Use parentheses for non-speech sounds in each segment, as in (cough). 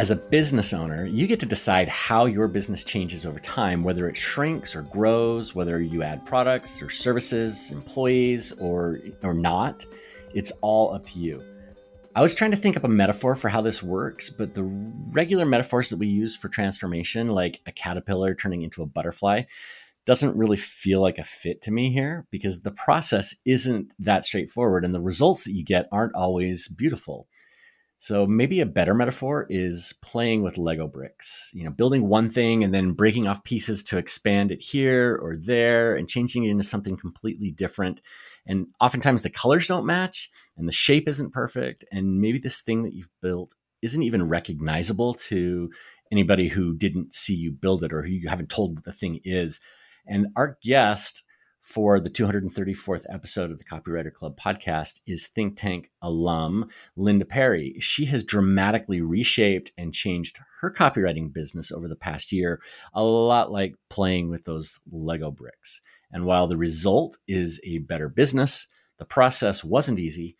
As a business owner, you get to decide how your business changes over time, whether it shrinks or grows, whether you add products or services, employees, or, or not. It's all up to you. I was trying to think up a metaphor for how this works, but the regular metaphors that we use for transformation, like a caterpillar turning into a butterfly, doesn't really feel like a fit to me here because the process isn't that straightforward and the results that you get aren't always beautiful. So maybe a better metaphor is playing with Lego bricks, you know, building one thing and then breaking off pieces to expand it here or there and changing it into something completely different. And oftentimes the colors don't match and the shape isn't perfect. And maybe this thing that you've built isn't even recognizable to anybody who didn't see you build it or who you haven't told what the thing is. And our guest for the 234th episode of the Copywriter Club podcast is think tank alum Linda Perry. She has dramatically reshaped and changed her copywriting business over the past year, a lot like playing with those Lego bricks. And while the result is a better business, the process wasn't easy.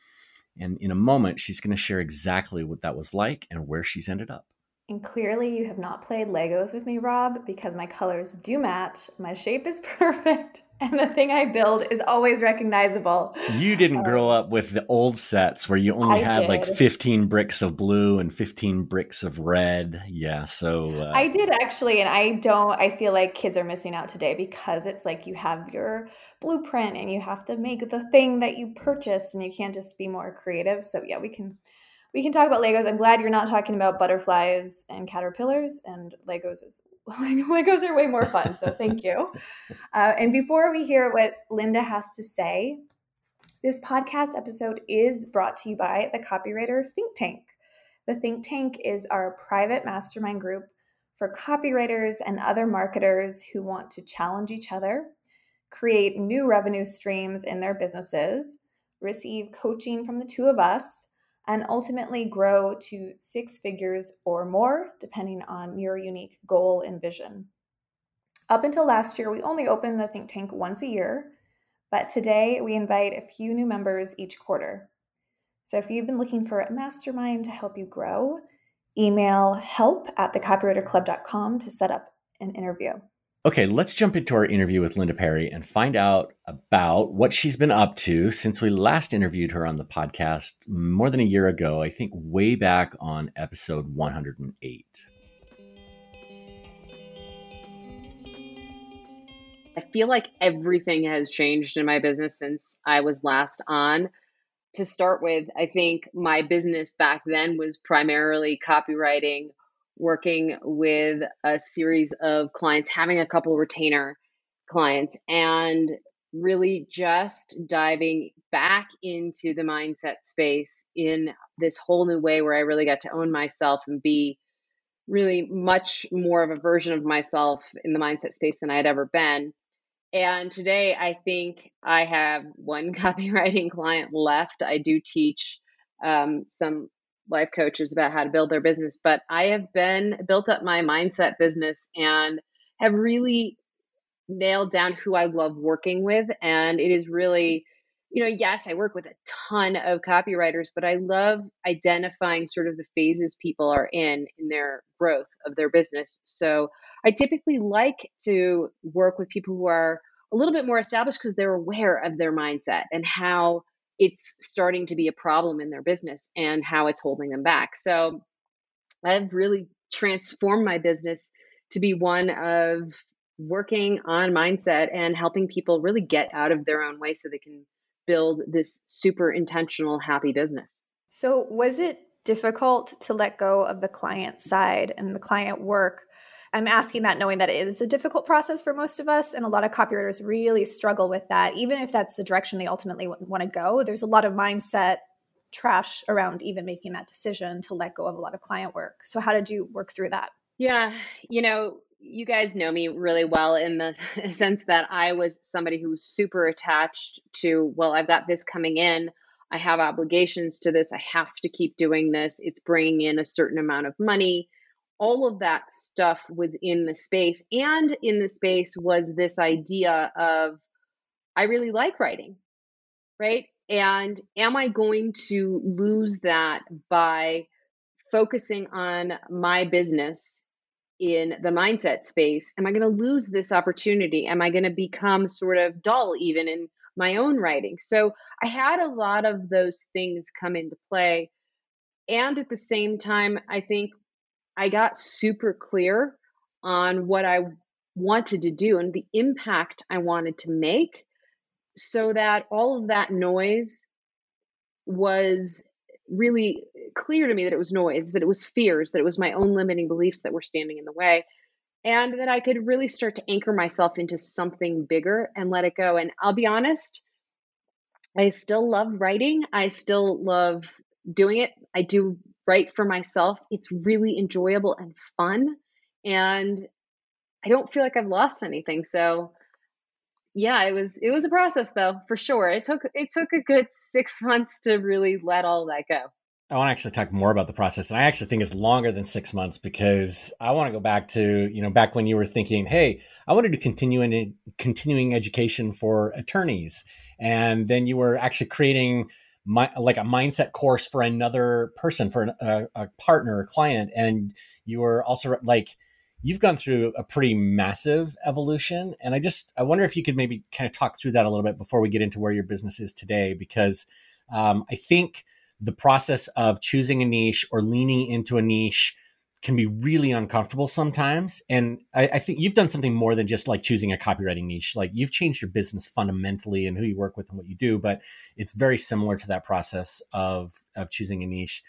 And in a moment, she's going to share exactly what that was like and where she's ended up. And clearly, you have not played Legos with me, Rob, because my colors do match. My shape is (laughs) perfect, and the thing I build is always recognizable. You didn't um, grow up with the old sets where you only I had did. like 15 bricks of blue and 15 bricks of red. Yeah, so. Uh, I did actually, and I don't, I feel like kids are missing out today because it's like you have your blueprint and you have to make the thing that you purchased and you can't just be more creative. So, yeah, we can we can talk about Legos. I'm glad you're not talking about butterflies and caterpillars and Legos is (laughs) Legos are way more fun. So thank you. (laughs) Uh, and before we hear what Linda has to say, this podcast episode is brought to you by the Copywriter Think Tank. The Think Tank is our private mastermind group for copywriters and other marketers who want to challenge each other, create new revenue streams in their businesses, receive coaching from the two of us and ultimately grow to six figures or more, depending on your unique goal and vision. Up until last year, we only opened the think tank once a year, but today we invite a few new members each quarter. So if you've been looking for a mastermind to help you grow, email help at thecopywriterclub.com to set up an interview. Okay, let's jump into our interview with Linda Perry and find out about what she's been up to since we last interviewed her on the podcast more than a year ago, I think way back on episode 108. I feel like everything has changed in my business since I was last on. To start with, I think my business back then was primarily copywriting working with a series of clients, having a couple retainer clients, and really just diving back into the mindset space in this whole new way where I really got to own myself and be really much more of a version of myself in the mindset space than I had ever been. And today, I think I have one (laughs) copywriting client left. I do teach um, some life coaches about how to build their business, but I have been built up my mindset business and have really nailed down who I love working with. And it is really, you know, yes, I work with a ton of copywriters, but I love identifying sort of the phases people are in in their growth of their business. So I typically like to work with people who are a little bit more established because they're aware of their mindset and how it's starting to be a problem in their business and how it's holding them back. So I've really transformed my business to be one of working on mindset and helping people really get out of their own way so they can build this super intentional, happy business. So, was it difficult to let go of the client side and the client work I'm asking that knowing that it is a difficult process for most of us. And a lot of copywriters really struggle with that. Even if that's the direction they ultimately want to go, there's a lot of mindset trash around even making that decision to let go of a lot of client work. So, how did you work through that? Yeah, you know, you guys know me really well in the (laughs) sense that I was somebody who was super attached to, well, I've got this coming in. I have obligations to this. I have to keep doing this. It's bringing in a certain amount of money all of that stuff was in the space and in the space was this idea of i really like writing right And am I going to lose that by focusing on my business in the mindset space? Am I going to lose this opportunity? Am I going to become sort of dull even in my own writing? So I had a lot of those things come into play. And at the same time, I think I got super clear on what I wanted to do and the impact I wanted to make so that all of that noise was really clear to me that it was noise, that it was fears, that it was my own limiting beliefs that were standing in the way, and that I could really start to anchor myself into something bigger and let it go. And I'll be honest, I still love writing. I still love doing it. I do write for myself. It's really enjoyable and fun. And I don't feel like I've lost anything. So yeah, it was it was a process though, for sure. It took it took a good 6 (laughs) months to really let all that go. I want to actually talk more about the process. And I actually think it's longer than six months because I want to go back to, you know, back when you were thinking, hey, I wanted to continue in continuing education for attorneys. And then you were actually creating my, like a mindset course for another person, for a, a partner, a client. And you were also like, you've gone through a pretty massive evolution and i just i wonder if you could maybe kind of talk through that a little bit before we get into where your business is today because um, i think the process of choosing a niche or leaning into a niche can be really uncomfortable sometimes. And I, I, think you've done something more than just like choosing a copywriting niche. Like you've changed your business fundamentally and who you work with and what you do but it's very similar to that process of of choosing a niche.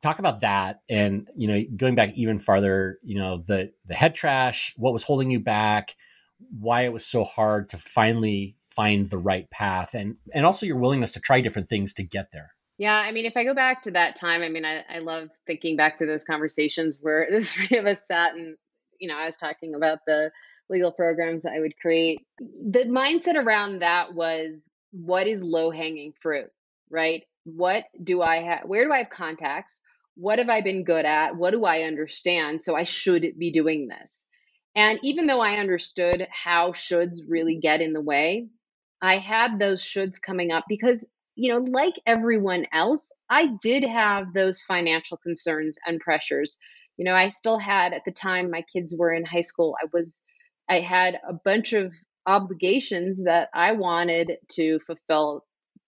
Talk about that and you know going back even farther you know the the head trash what was holding you back why it was so hard to finally find the right path and and also your willingness to try different things to get there yeah i mean if i go back to that time i mean i, I love thinking back to those conversations where (laughs) the three of us sat and you know i was talking about the legal programs i would create the mindset around that was what is low hanging fruit right what do I have? Where do I have contacts? What have I been good at? What do I understand? So I should be doing this. And even though I understood how shoulds really get in the way, I had those shoulds coming up because, you know, like everyone else, I did have those financial concerns and pressures. You know, I still had at the time my kids were in high school, I was, I had a bunch of obligations that I wanted to fulfill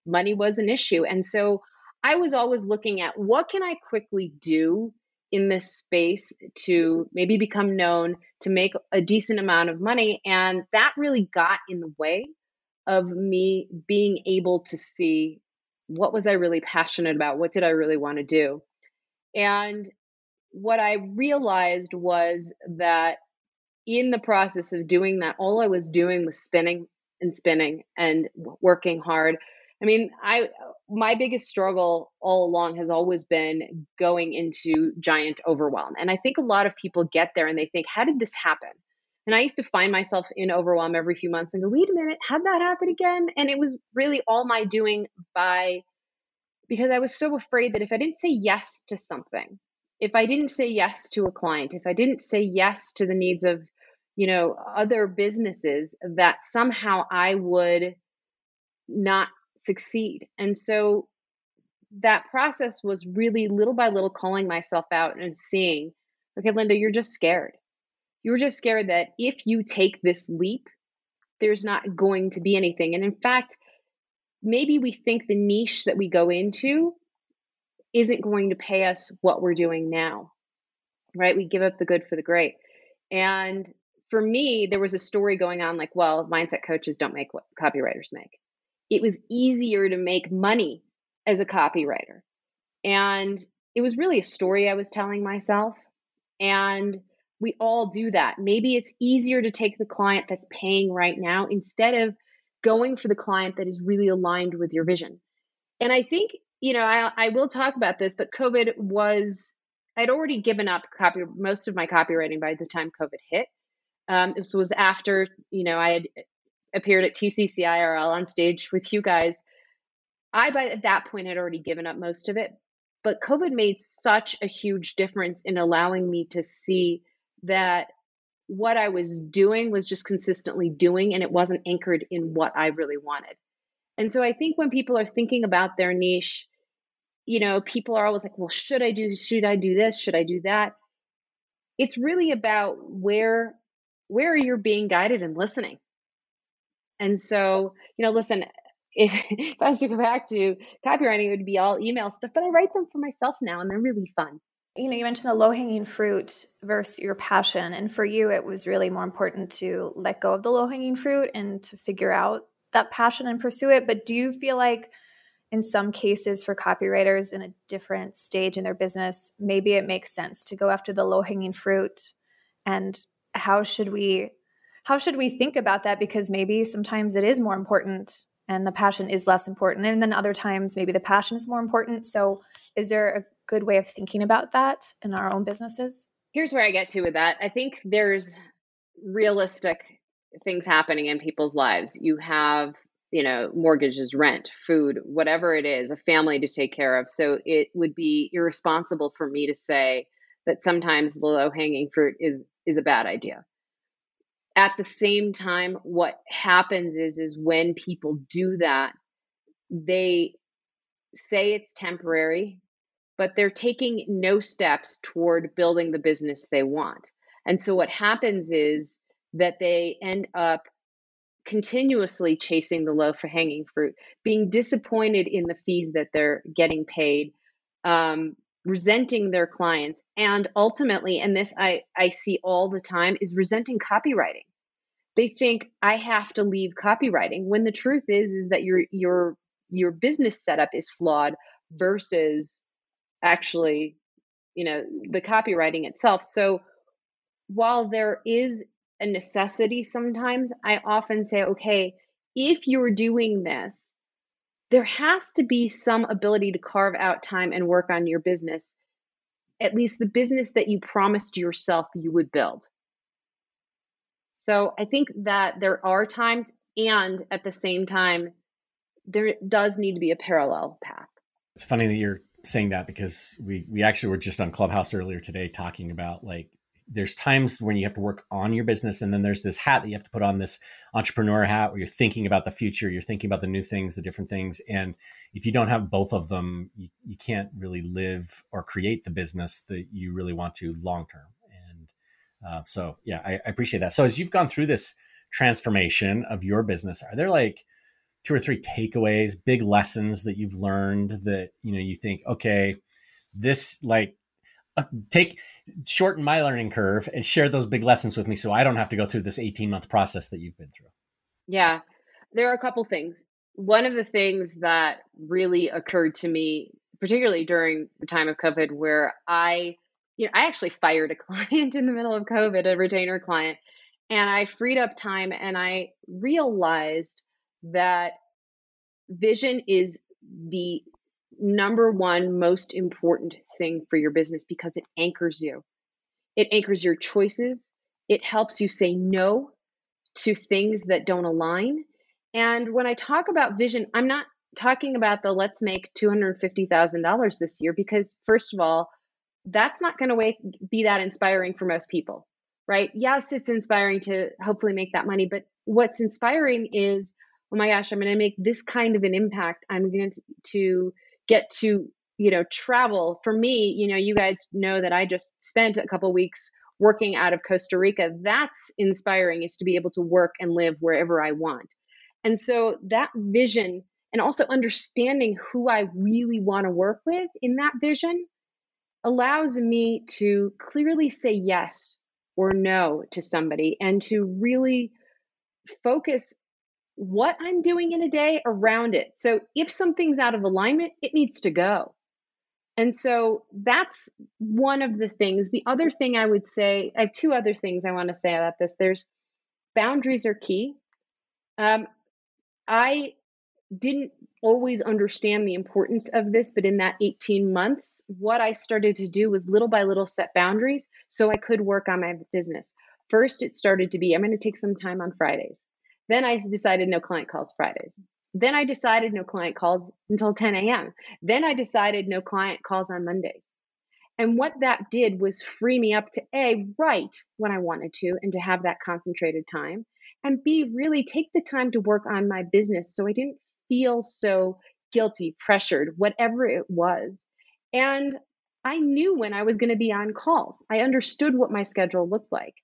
money was an issue. And so I was always looking at what can I quickly do in this space to maybe become known, to make a decent amount of money. And that really got in the way of me being able to see what was I really passionate about? What did I really want to do? And what I realized was that in the process of doing that, all I was doing was spinning and spinning and working hard I mean, I my biggest struggle all along has always been going into giant overwhelm. And I think a lot of people get there and they think, how did this happen? And I used to find myself in overwhelm every few months and go, wait a minute, how'd that happen again? And it was really all my doing by because I was so afraid that if I didn't say yes to something, if I didn't say yes to a client, if I didn't say yes to the needs of, you know, other businesses, that somehow I would not succeed. And so that process was really little by little calling myself out and seeing, okay, Linda, you're just scared. You're just scared that if you take this leap, there's not going to be anything. And in fact, maybe we think the niche that we go into isn't going to pay us what we're doing now, right? We give up the good for the great. And for me, there was a story going on like, well, mindset coaches don't make what copywriters make it was easier to make money as a copywriter. And it was really a story I was telling myself. And we all do that. Maybe it's easier to take the client that's paying right now instead of going for the client that is really aligned with your vision. And I think, you know, I, I will talk about this, but COVID was, I'd already given up copy, most of my copywriting by the time COVID hit. Um, this was after, you know, I had appeared at TCCIRL on stage with you guys. I, by that point, had already given up most of it. But COVID made such a huge difference in allowing me to see that what I was doing was just consistently doing, and it wasn't anchored in what I really wanted. And so I think when people are thinking about their niche, you know, people are always like, well, should I do should I do this? Should I do that? It's really about where where you're being guided and listening. And so, you know, listen, (laughs) if, if I was to go back to copywriting, it would be all email stuff, but I write them for myself now and they're really fun. You know, you mentioned the low hanging fruit versus your passion. And for you, it was really more important to let go of the low hanging fruit and to figure out that passion and pursue it. But do you feel like in some cases for copywriters in a different stage in their business, maybe it makes sense to go after the low hanging fruit? And how should we how should we think about that? Because maybe sometimes it is more important and the passion is less important. And then other times maybe the passion is more important. So is there a good way of thinking about that in our own businesses? Here's where I get to with that. I think there's realistic things happening in people's lives. You have, you know, mortgages, rent, food, whatever it is, a family to take care of. So it would be irresponsible for me to say that sometimes the low hanging fruit is is a bad idea. At the same time, what happens is is when people do that, they say it's temporary but they're taking no steps toward building the business they want. And so what happens is that they end up continuously chasing the low for hanging fruit, being disappointed in the fees that they're getting paid, um, resenting their clients, and ultimately, and this I, I see all the time, is resenting copywriting. They think I have to leave copywriting when the truth is is that your your your business setup is flawed versus actually, you know, the copywriting itself. So while there is a necessity sometimes, I often say, okay, if you're doing this, there has to be some ability to carve out time and work on your business, at least the business that you promised yourself you would build. So I think that there are times, and at the same time, there does need to be a parallel path. It's funny that you're saying that because we we actually were just on Clubhouse earlier today talking about like there's times when you have to work on your business and then there's this hat that you have to put on this entrepreneur hat where you're thinking about the future you're thinking about the new things the different things. And if you don't have both of them you, you can't really live or create the business that you really want to long term. And uh, so yeah I, I appreciate that. So as you've gone through this transformation of your business are there like two or three takeaways, big lessons that you've learned that you know you think, okay, this like uh, take shorten my learning curve and share those big lessons with me so I don't have to go through this 18 month process that you've been through. Yeah. There are a couple things. One of the things that really occurred to me, particularly during the time of COVID, where I, you know, I actually fired a (laughs) client in the middle of COVID, a retainer client, and I freed up time and I realized that vision is the number one most important thing for your business because it anchors you. It anchors your choices. It helps you say no to things that don't align. And when I talk about vision, I'm not talking about the let's make $250,000 this year because, first of all, that's not going to be that inspiring for most people, right? Yes, it's inspiring to hopefully make that money, but what's inspiring is oh my gosh, I'm going to make this kind of an impact. I'm going to, to get to, you know, travel. For me, you know, you guys know that I just spent a couple weeks working out of Costa Rica. That's inspiring is to be able to work and live wherever I want. And so that vision and also understanding who I really want to work with in that vision allows me to clearly say yes or no to somebody and to really focus what I'm doing in a day around it. So if something's out of alignment, it needs to go. And so that's one of the things. The other thing I would say, I have two other things I want to say about this. There's boundaries are key. Um, I didn't always understand the importance of this, but in that 18 months, what I started to do was little by little set boundaries so I could work on my business. First, it started to be I'm going to take some time on Fridays. Then I decided no client calls Fridays. Then I decided no client calls until 10 a.m. Then I decided no client calls on Mondays. And what that did was free me up to A, write when I wanted to and to have that concentrated time, and B, really take the time to work on my business so I didn't feel so guilty, pressured, whatever it was. And I knew when I was going to be on calls. I understood what my schedule looked like.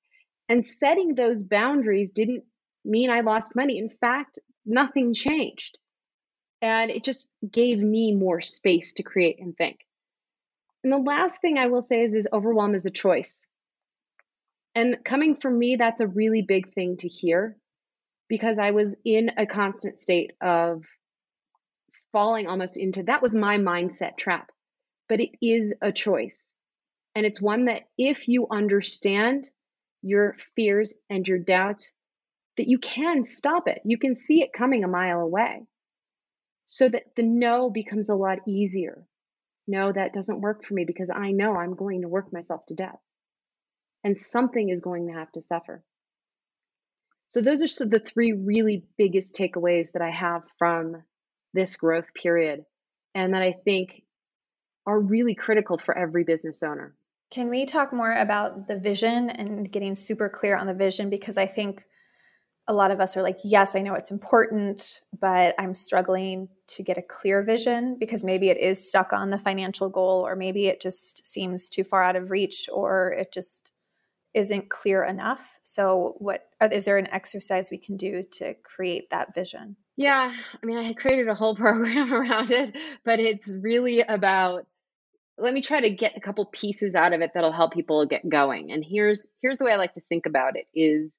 And setting those boundaries didn't mean I lost money. In fact, nothing changed. And it just gave me more space to create and think. And the last thing I will say is, is overwhelm is a choice. And coming from me, that's a really big thing to hear because I was in a constant state of falling almost into that was my mindset trap. But it is a choice. And it's one that if you understand your fears and your doubts, that you can stop it. You can see it coming a mile away. So that the no becomes a lot easier. No, that doesn't work for me because I know I'm going to work myself to death. And something is going to have to suffer. So, those are the three really biggest takeaways that I have from this growth period and that I think are really critical for every business owner. Can we talk more about the vision and getting super clear on the vision? Because I think a lot of us are like, yes, I know it's important, but I'm struggling to get a clear vision because maybe it is stuck on the financial goal, or maybe it just seems too far out of reach, or it just isn't clear enough. So, what uh, is there an exercise we can do to create that vision? Yeah, I mean, I created a whole (laughs) program around it, but it's really about let me try to get a couple pieces out of it that'll help people get going. And here's here's the way I like to think about it is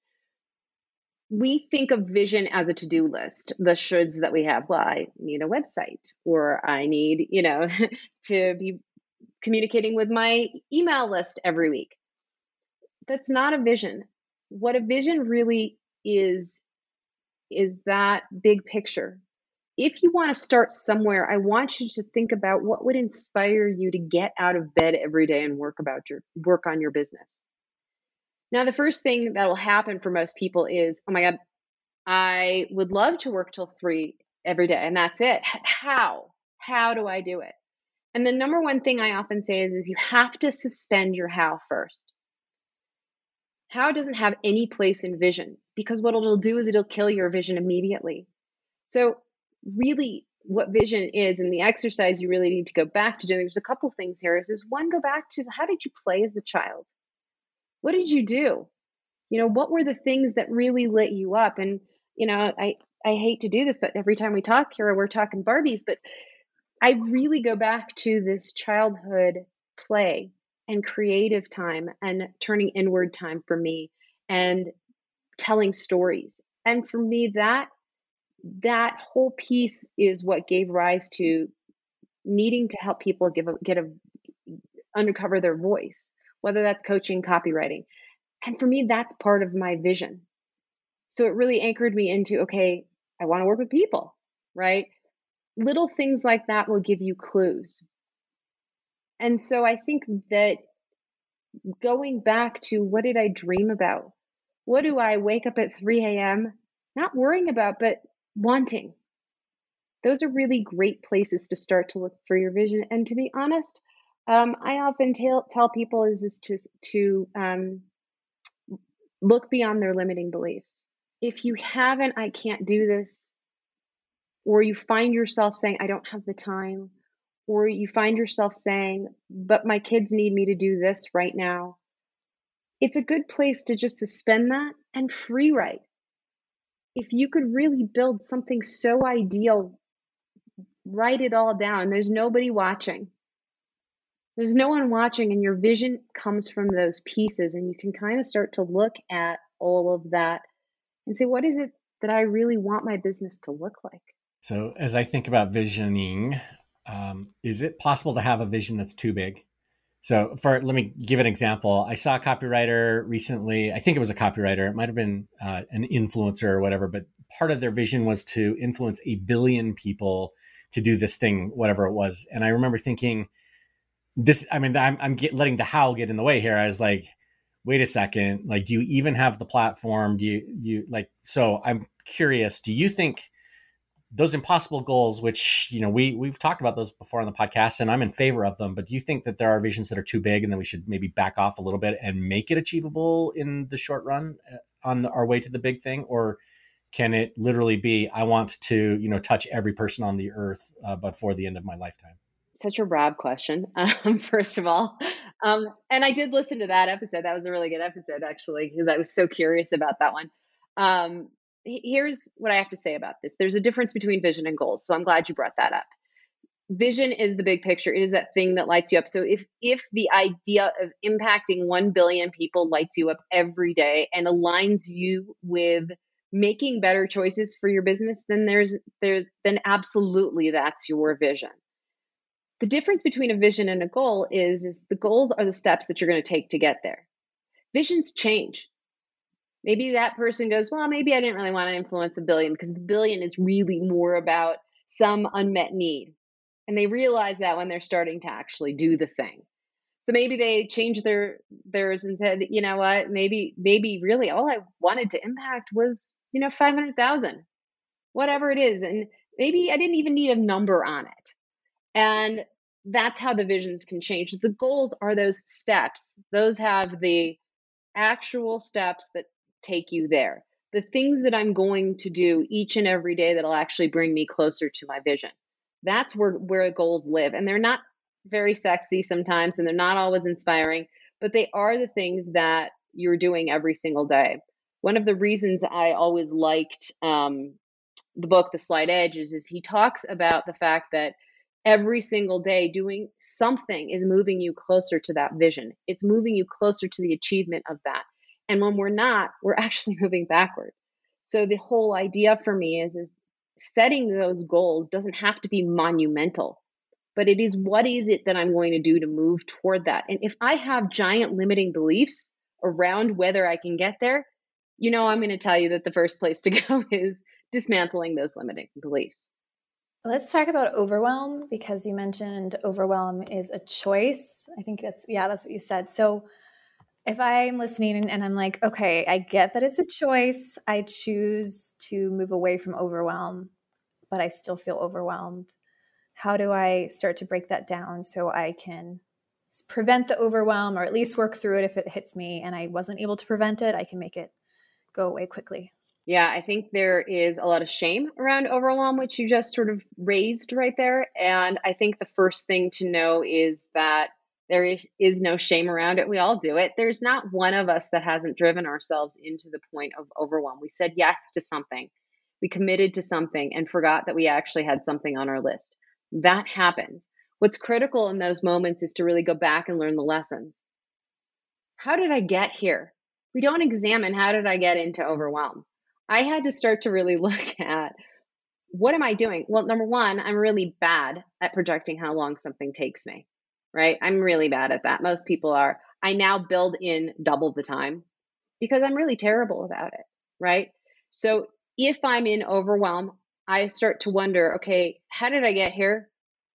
we think of vision as a to-do list the shoulds that we have. Well i need a website or i need you know (laughs) to be communicating with my email list every week. That's not a vision. What a vision really is is that big picture. If you want to start somewhere i want you to think about what would inspire you to get out of bed every day and work about your work on your business now, the first thing that will happen for most people is, oh my God, I would love to work till three every day, and that's it. How? How do I do it? And the number one thing I often say is, is you have to suspend your how first. How doesn't have any place in vision because what it'll do is it'll kill your vision immediately. So, really, what vision is and the exercise you really need to go back to doing, there's a couple things here. Is, one, go back to how did you play as a child? What did you do? You know, what were the things that really lit you up? And, you know, I, I hate to do this, but every time we talk here, we're talking Barbies, but I really go back to this childhood play and creative time and turning inward time for me and telling stories. And for me, that that whole piece is what gave rise to needing to help people give a, get a uncover their voice whether that's coaching, copywriting. And for me, that's part of my vision. So it really anchored me into okay, I want to work with people, right? Little things like that will give you clues. And so I think that going back to what did I dream about? What do I wake up at 3 a.m. not worrying about, but wanting? Those are really great places to start to look for your vision. And to be honest, um, I often tell tell people is is to to um, look beyond their limiting beliefs. If you haven't, I can't do this, or you find yourself saying, I don't have the time, or you find yourself saying, but my kids need me to do this right now. It's a good place to just suspend that and free write. If you could really build something so ideal, write it all down. There's nobody watching there's no one watching and your vision comes from those pieces and you can kind of start to look at all of that and say what is it that i really want my business to look like? So as i think about visioning um, is it possible to have a vision that's too big? So for let me give an example. I saw a copywriter recently. I think it was a copywriter. It might have been uh, an influencer or whatever but part of their vision was to influence a billion people to do this thing whatever it was. And i remember thinking this i mean i'm, I'm get, letting the how get in the way here. I was like wait a second. Like do you even have the platform? Do you you like so i'm curious do you think those impossible goals which you know we we've talked about those before on the podcast and i'm in favor of them but do you think that there are visions that are too big and then we should maybe back off a little bit and make it achievable in the short run uh, on our way to the big thing? Or can it literally be i want to you know touch every person on the earth uh, before the end of my lifetime such a Rob question, (laughs) um, first of all. Um, and I did listen to that episode. That was a really good episode, actually, because I was so curious about that one. Um, here's what I have to say about this there's a difference between vision and goals. So I'm glad you brought that up. Vision is the big picture. It is that thing that lights you up. So if if the idea of impacting 1 billion people lights you up every day and aligns you with making better choices for your business, then there's there then absolutely that's your vision the difference between a vision and a goal is, is the goals are the steps that you're going to take to get there. Visions change. Maybe that person goes, well, maybe I didn't really want to influence a billion because the billion is really more about some unmet need. And they realize that when they're starting to actually do the thing. So maybe they changed their theirs and said, you know what, maybe maybe really all I wanted to impact was, you know, 500,000. Whatever it is and maybe I didn't even need a number on it. And that's how the visions can change. The goals are those steps, those have the actual steps that take you there. The things that I'm going to do each and every day that'll actually bring me closer to my vision. That's where, where goals live. And they're not very sexy sometimes and they're not always inspiring, but they are the things that you're doing every single day. One of the reasons I always liked um, the book, The Slight Edge, is, is he talks about the fact that every single day doing something is moving you closer to that vision. It's moving you closer to the achievement of that. And when we're not, we're (laughs) actually moving backward. So the whole idea for me is is setting those goals doesn't have to be monumental, but it is what is it that I'm going to do to move toward that. And if I have giant limiting beliefs around whether I can get there, you know, I'm going to tell you that the first place to (laughs) go is dismantling those limiting beliefs. Let's talk about overwhelm because you mentioned overwhelm is a choice. I think that's, yeah, that's what you said. So if I'm listening and I'm like, okay, I get that it's a choice. I choose to move away from overwhelm, but I still feel overwhelmed. How do I start to break that down so I can prevent the overwhelm or at least work through it if it hits me and I wasn't able to prevent it? I can make it go away quickly. Yeah, I think there is a lot of shame around overwhelm, which you just sort of raised right there. And I think the first thing to know is that there is no shame around it. We all do it. There's not one of us that hasn't driven ourselves into the point of overwhelm. We said yes to something, we committed to something, and forgot that we actually had something on our list. That happens. What's critical in those moments is to really go back and learn the lessons. How did I get here? We don't examine how did I get into overwhelm I had to start to really (laughs) look at what am I doing? Well, number one, I'm really bad at projecting how long something takes me, right? I'm really bad at that. Most people are. I now build in double the time because I'm really terrible about it, right? So if I'm in overwhelm, I start to wonder, okay, how did I get here?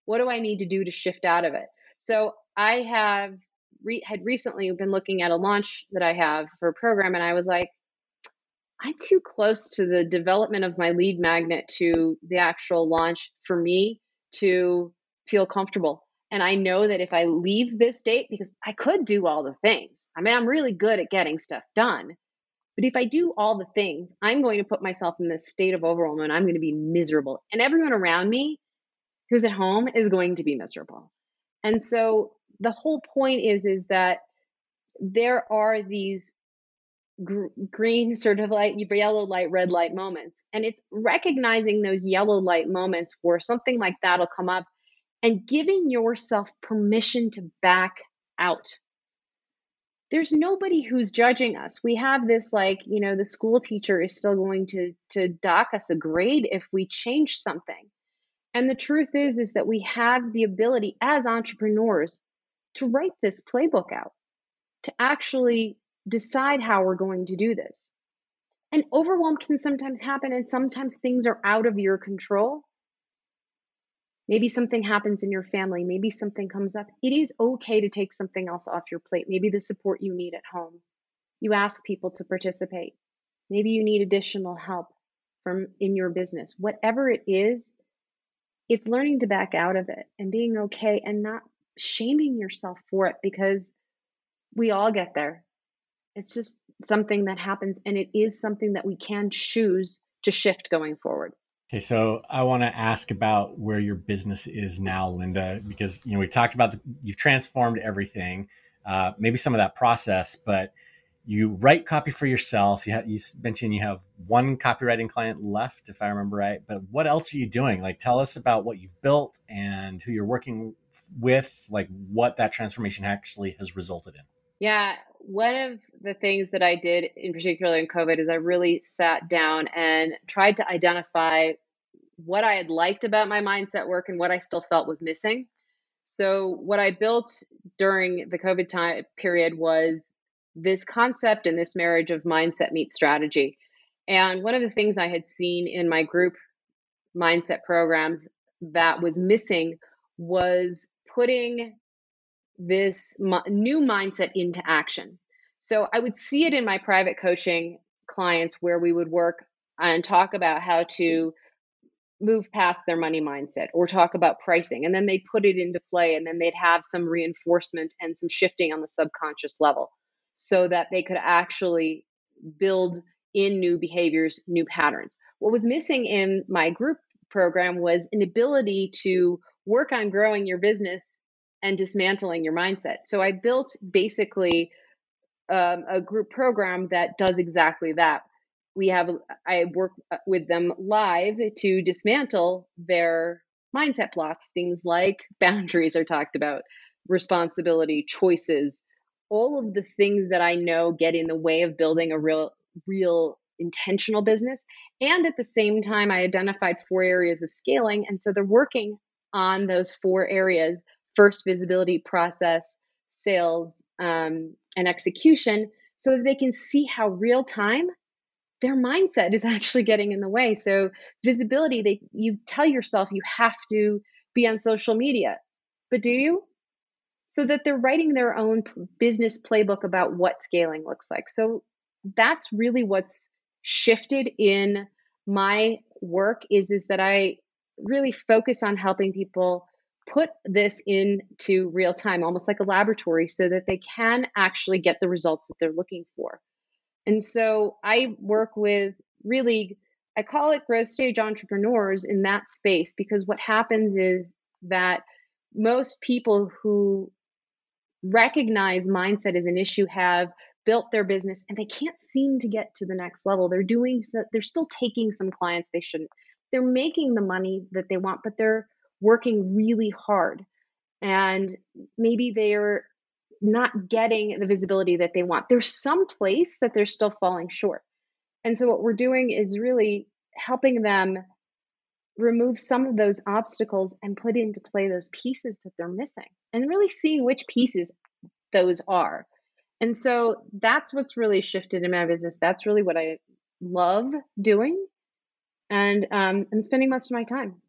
What do I need to do to shift out of it? So I have re- had recently been looking at a launch that I have for a program, and I was like, I'm too close to the development of my lead magnet to the actual launch for me to feel comfortable. And I know that if I leave this date, because I could do all the things, I mean, I'm really good at getting stuff done. But if I do all the things, I'm going to put myself in this state of overwhelm and I'm going to be miserable. And everyone around me who's at home is going to be miserable. And so the whole point is is that there are these gr- green sort of light, yellow light, red light moments. And it's recognizing those yellow light moments where something like that'll come up and giving yourself permission to back out. There's nobody who's judging us. We have this like, you know, the school teacher is still going to to dock us a grade if we change something. And the truth is is that we have the ability as entrepreneurs to write this playbook out, to actually decide how we're going to do this. And overwhelm can sometimes happen, and sometimes things are out of your control. Maybe something happens in your family. Maybe something comes up. It is okay to take something else off your plate. Maybe the support you need at home. You ask people to participate. Maybe you need additional help from in your business. Whatever it is, it's learning to back out of it and being okay and not shaming yourself for it because we all get there. It's just something that happens, and it is something that we can choose to shift going forward. Okay, so I want to ask about where your business is now, Linda, because you know we talked about the, you've transformed everything, uh, maybe some of that process, but you write copy for yourself. You, have, you mentioned you have one copywriting client left, if I remember right. But what else are you doing? Like, tell us about what you've built and who you're working with, like what that transformation actually has resulted in. Yeah, one of the things that I did in particular in COVID is I really sat down and tried to identify what I had liked about my mindset work and what I still felt was missing. So, what I built during the COVID time period was this concept and this marriage of mindset meets strategy. And one of the things I had seen in my group mindset programs that was missing was putting this new mindset into action. So I would see it in my private coaching clients where we would work and talk about how to move past their money mindset or talk about pricing and then they put it into play and then they'd have some reinforcement and some shifting on the subconscious level so that they could actually build in new behaviors, new patterns. What was missing in my group program was an ability to work on growing your business and dismantling your mindset. So I built basically um, a group program that does exactly that. We have I work uh, with them live to dismantle their mindset blocks. Things like (laughs) boundaries are talked about, responsibility, choices, all of the things that I know get in the way of building a real, real intentional business. And at the same time, I identified four areas of scaling. And so they're working on those four areas first, visibility, process, sales, um, and execution so that they can see how real time their mindset is (laughs) actually getting in the way. So visibility, they you tell yourself you have to be on social media. But do you? so that they're writing their own business playbook about what scaling looks like. So that's really what's shifted in my work is is that I really focus on helping people put this into real time almost like a laboratory so that they can actually get the results that they're looking for. And so I work with really I call it growth stage entrepreneurs in that space because what happens is that most people who recognize mindset as an issue have built their business and they can't seem to get to the next level they're doing so, they're still taking some clients they shouldn't they're making the money that they want but they're working really hard and maybe they're not getting the visibility that they want there's some place that they're still falling short and so what we're doing is really helping them remove some of those obstacles and put into play those pieces that they're missing and really see which pieces those are. And so that's what's really shifted in my business. That's really what I love doing. And um, I'm spending most of my time.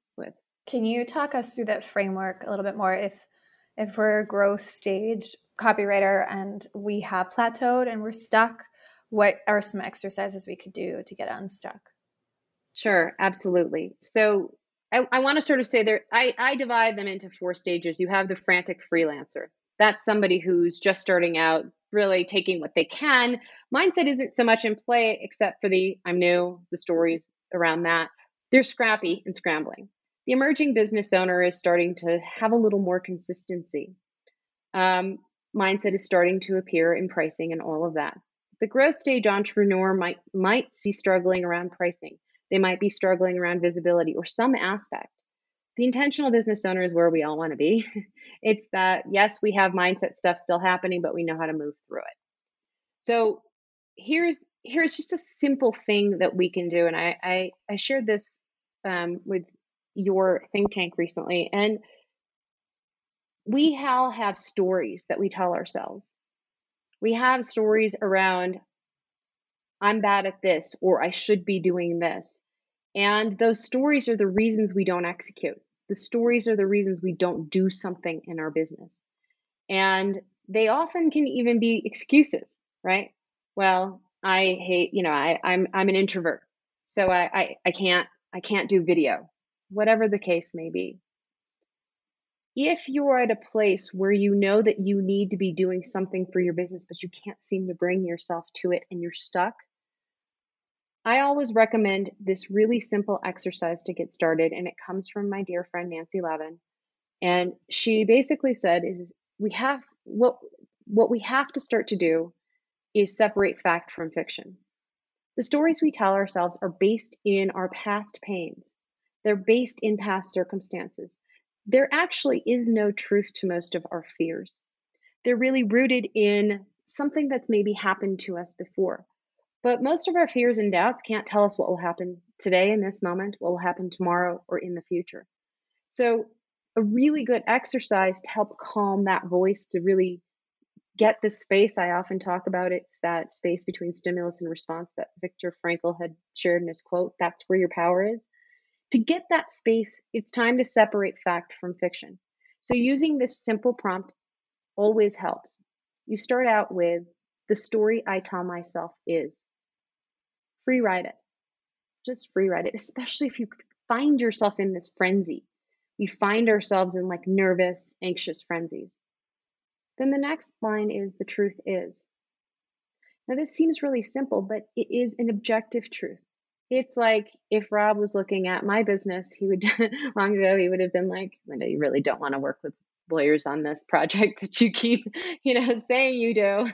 Can you talk us through that framework a little bit more? If if we're a growth stage copywriter and we have plateaued and we're stuck, what are some exercises we could do to get unstuck? Sure, absolutely. So I, I want to sort of say there, I, I divide them into four stages. You have the frantic freelancer. That's somebody who's just starting out, really taking what they can. Mindset isn't so much in play, except for the I'm new, the stories around that. They're scrappy and scrambling. The emerging business owner is starting to have a little more consistency. Um, mindset is starting to appear in pricing and all of that. The growth stage entrepreneur might might be struggling around pricing. They might be struggling around visibility or some aspect. The intentional business owner is where we all want to be. (laughs) It's that, yes, we have mindset stuff still happening, but we know how to move through it. So here's here's just a simple thing that we can do. And I I, I shared this um, with your think tank recently. And we all have stories that we tell ourselves. We have stories around I'm bad at this or I should be doing this. And those stories are the reasons we don't execute. The stories are the reasons we don't do something in our business. And they often can even be excuses, right? Well, I hate, you know, I, I'm I'm an introvert. So I, I, I can't I can't do video, whatever the case may be. If you're at a place where you know that you need to be doing something for your business, but you can't seem to bring yourself to it and you're stuck, I always recommend this really simple exercise to get started, and it comes from my dear friend Nancy Levin. And she basically said is we have what what we have to start to do is separate fact from fiction. The stories we tell ourselves are based in our past pains. They're based in past circumstances. There actually is no truth to most of our fears. They're really rooted in something that's maybe happened to us before. But most of our fears and doubts can't tell us what will happen today in this moment, what will happen tomorrow, or in the future. So, a really good exercise to help calm that voice to really get the space I often talk about. It's that space between stimulus and response that Viktor Frankl had shared in his quote that's where your power is. To get that space, it's time to separate fact from fiction. So, using this simple prompt always helps. You start out with the story I tell myself is free write it. Just free write it, especially if you find yourself in this frenzy. We find ourselves in like nervous, anxious frenzies. Then the next line is the truth is. Now, this seems really simple, but it is an objective truth. It's like if Rob was looking at my business, he would, (laughs) long ago, he would have been like, Linda, you really don't want to work with lawyers on this project that you keep, (laughs) you know, saying you do.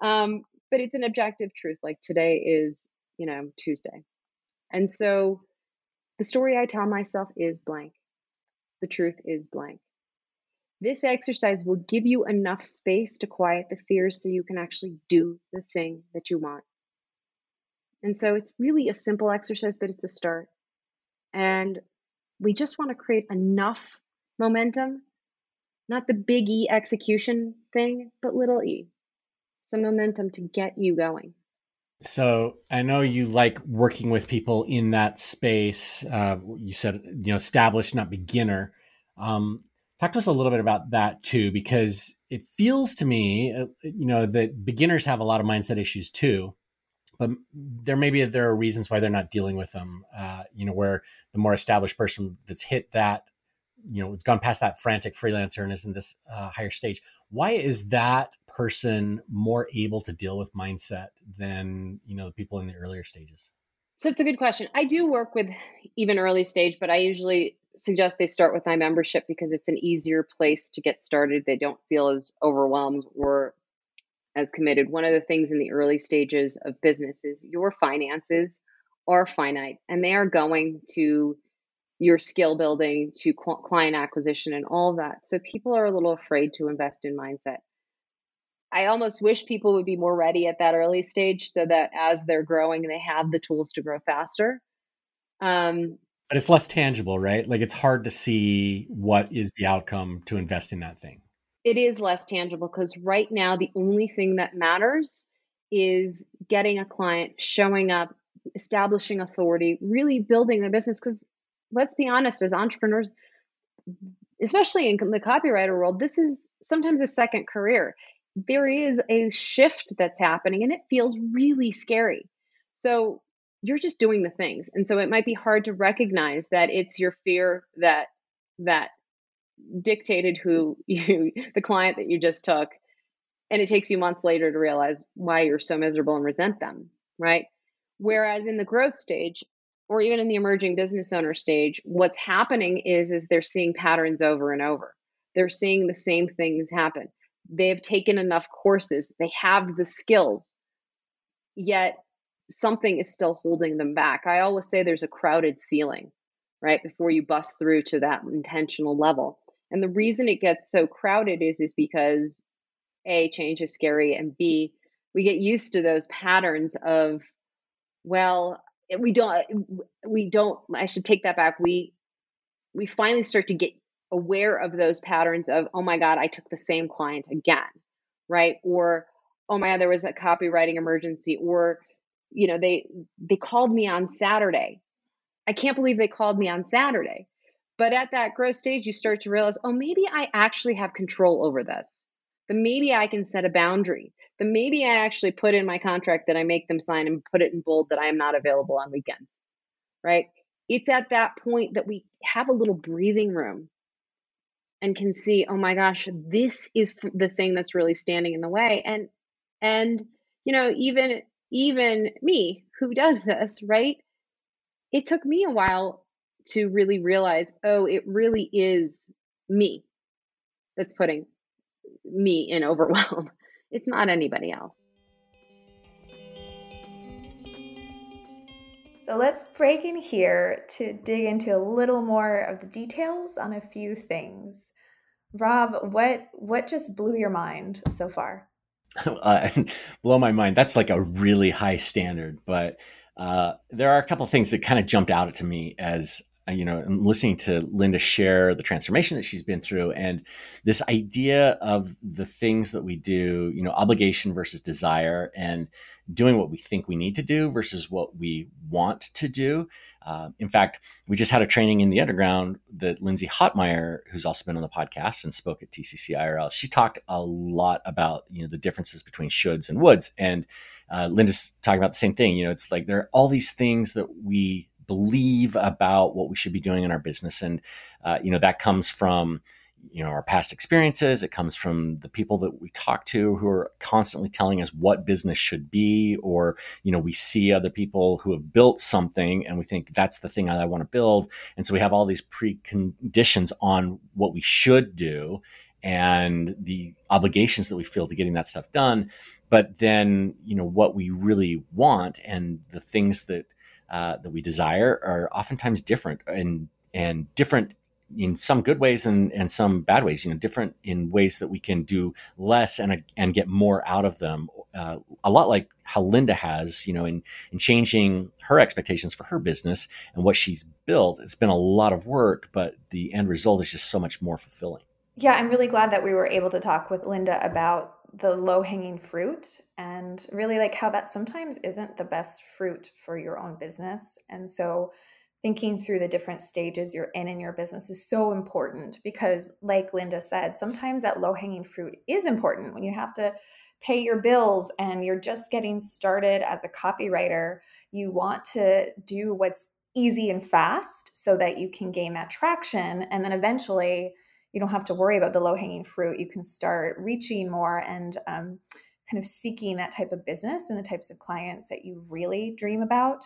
Um, but it's an objective truth. Like today is, you know, Tuesday. And so the story I tell myself is blank. The truth is blank. This exercise will give you enough space to quiet the fears so you can actually do the thing that you want. And so it's really a simple exercise, but it's a start. And we just want to create enough momentum not the big E execution thing, but little e. Some momentum to get you going. So I know you like working with people in that space. Uh, you said, you know, established, not beginner. Um, talk to us a little bit about that too, because it feels to me, uh, you know, that beginners have a lot of mindset issues too. But there maybe there are reasons why they're not dealing with them. Uh, you know, where the more established person that's hit that you know, it's gone past that frantic freelancer and is in this uh, higher stage. Why is that person more able to deal with mindset than you know the people in the earlier stages? So it's a good question. I do work with even early stage, but I usually suggest they start with my membership because it's an easier place to get started. They don't feel as overwhelmed or as committed. One of the things in the early stages of business is your finances are finite and they are going to your skill building to client acquisition and all that. So people are a little afraid to invest in mindset. I almost wish people would be more ready at that early stage so that as they're growing, they have the tools to grow faster. Um, but it's less tangible, right? Like it's hard to see what is the outcome to invest in that thing. It is less tangible because right now, the only thing that matters is getting a client, showing up, establishing authority, really building their business. Because let's be honest, as entrepreneurs, especially in the copywriter world, this is sometimes a second career. There is a shift that's happening and it feels really scary. So you're just doing the things. And so it might be hard to recognize that it's your fear that that dictated who (laughs) you the client that you just took and it takes you months later to realize why you're so miserable and resent them, right? Whereas in the growth stage, or even in the emerging business owner stage, what's happening is is they're seeing patterns over and over. They're seeing the same things happen. They have taken enough courses, they have the skills, yet something is still holding them back. I always say there's a crowded ceiling, right? Before you bust through to that intentional level. And the reason it gets so crowded is is because A, change is scary, and B, we get used to those patterns of, well, we don't we don't i should take that back. We we finally start to get aware of those patterns of oh my god i took the same client again right? Or oh my god there was a copywriting emergency or you know they they called me on saturday. I can't believe they called me on saturday but at that growth stage you start to realize oh maybe i actually have control over this The maybe i can set a boundary The maybe I actually put in my contract that I make them sign and put it in bold that I am not available on weekends, right? It's at that point that we have a little breathing room and can see, oh my gosh, this is the thing that's really standing in the way. And, and, you know, even, even me who does this, right? It took me a while to really realize, oh, it really is me that's putting me in (laughs) overwhelm. It's not anybody else. So let's break in here to dig into a little more of the details on a few things. Rob, what what just blew your mind so far? (laughs) Uh, (laughs) blow my mind. That's like a really high standard, but uh, there are a couple of things that kind of jumped out to me as you know, and listening to Linda share the transformation that she's been through and this idea of the things that we do, you know, obligation versus desire and doing what we think we need to do versus what we want to do. Uh, in fact, we just had a training in the underground that Lindsay Hotmire, who's also been on the podcast and spoke at TCC IRL, she talked a lot about, you know, the differences between shoulds and woulds. And uh, Linda's talking about the same thing. You know, it's like there are all these things that we believe about what we should be doing in our business. And uh, you know that comes from you know our past experiences. It comes from the people that we talk to who are constantly telling us what business should be. Or you know we see other people who have built something and we think that's the thing i want to build. And so we have all these preconditions on what we should do and the obligations that we feel to getting that stuff done. But then you know what we really want and the things that uh, that we desire are oftentimes different and and different in some good ways and, and some bad ways, you know, different in ways that we can do less and, and get more out of them. Uh, a lot like how Linda has, you know, in, in changing her expectations for her business and what she's built. It's been a lot of work, but the end result is just so much more fulfilling. Yeah, I'm really glad that we were able to talk with Linda about the low hanging fruit and really like how that sometimes isn't the best fruit for your own business. And so thinking through the different stages you're in in your business is so important because like Linda said, sometimes that low hanging fruit is important when you have to pay your bills and you're just getting started as a copywriter. You want to do what's easy and fast so that you can gain that traction and then eventually you don't have to worry about the low hanging fruit. You can start reaching more and um, kind of seeking that type of business and the types of clients that you really dream about.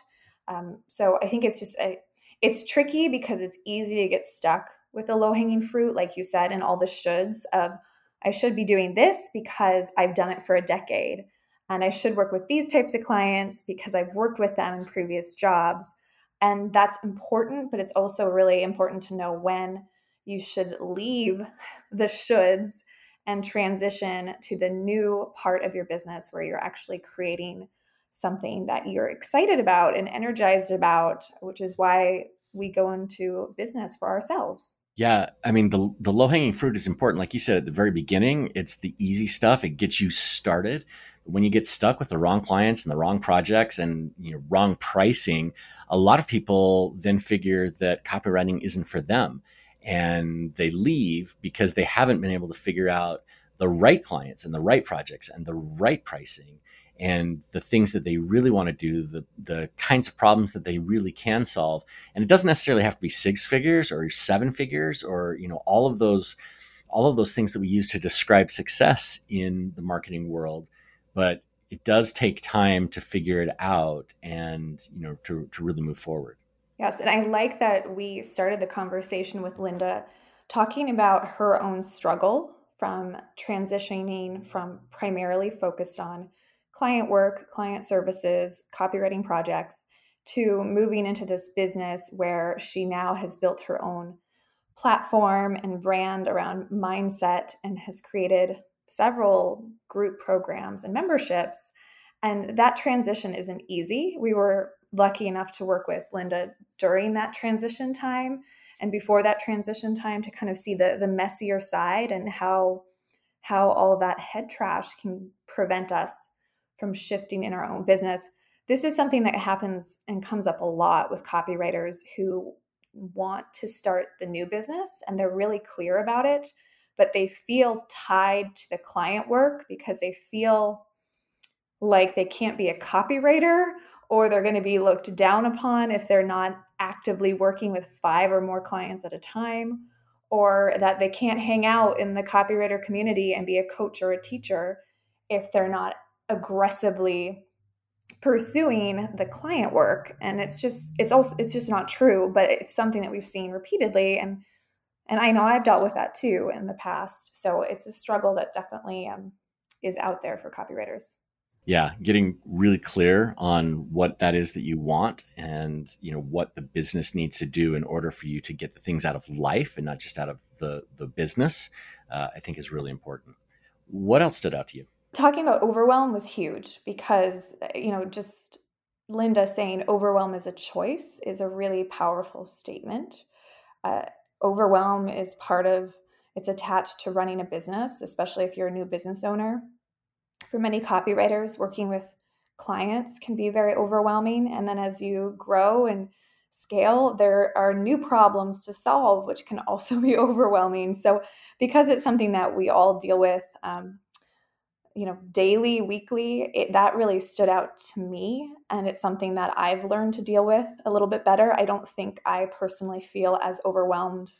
Um, so I think it's just a, it's tricky because it's easy to get stuck with the low hanging fruit, like you said, and all the shoulds of I should be doing this because I've done it for a decade. And I should work with these types of clients because I've worked with them in previous jobs. And that's important, but it's also really important to know when you should leave the shoulds and transition to the new part of your business where you're actually creating something that you're excited about and energized about, which is why we go into business for ourselves. Yeah, I mean the the low hanging fruit is important. Like you said at the very beginning, it's the easy stuff. It gets you started. When you get stuck with the wrong clients and the wrong projects and you know wrong pricing, a lot of people then figure that copywriting isn't for them and they leave because they haven't been able to figure out the right clients and the right projects and the right pricing and the things that they really want to do, the the kinds of problems that they really can solve. And it doesn't necessarily have to be six figures or seven figures or you know all of those all of those things that we use to describe success in the marketing world, but it does take time to figure it out and you know to, to really move forward. Yes, and I like that we started the conversation with Linda talking about her own struggle from transitioning from primarily focused on client work, client services, copywriting projects to moving into this business where she now has built her own platform and brand around mindset and has created several group programs and memberships. And that transition isn't easy. We were lucky enough to work with Linda during that transition time and before that transition time to kind of see the the messier side and how how all that head trash can prevent us from shifting in our own business. This is something that happens and comes up a lot with copywriters who want to start the new business and they're really clear about it, but they feel tied to the client work because they feel like they can't be a copywriter or they're going to be looked down upon if they're not actively working with five or more clients at a time, or that they can't hang out in the copywriter community and be a coach or a teacher if they're not aggressively pursuing the client work. And it's just it's also it's just not true but it's something that we've seen repeatedly and and i know i've dealt with that too in the past. So it's a struggle that definitely um, is out there for copywriters yeah getting really clear on what that is that you want and you know what the business needs to do in order for you to get the things out of life and not just out of the the business uh, i think is really important. What else stood out to you? Talking about overwhelm was huge because you know just linda saying overwhelm is a choice is a really powerful statement. Uh, overwhelm is part of it's attached to running a business especially if you're a new business owner for many copywriters working with clients can be very overwhelming. And then as you grow and scale there are new problems to solve which can also (laughs) be overwhelming. So because it's something that we all deal with um, you know daily weekly it, that really stood out to me. And it's something that i've learned to deal with a little bit better. I don't think i personally feel as overwhelmed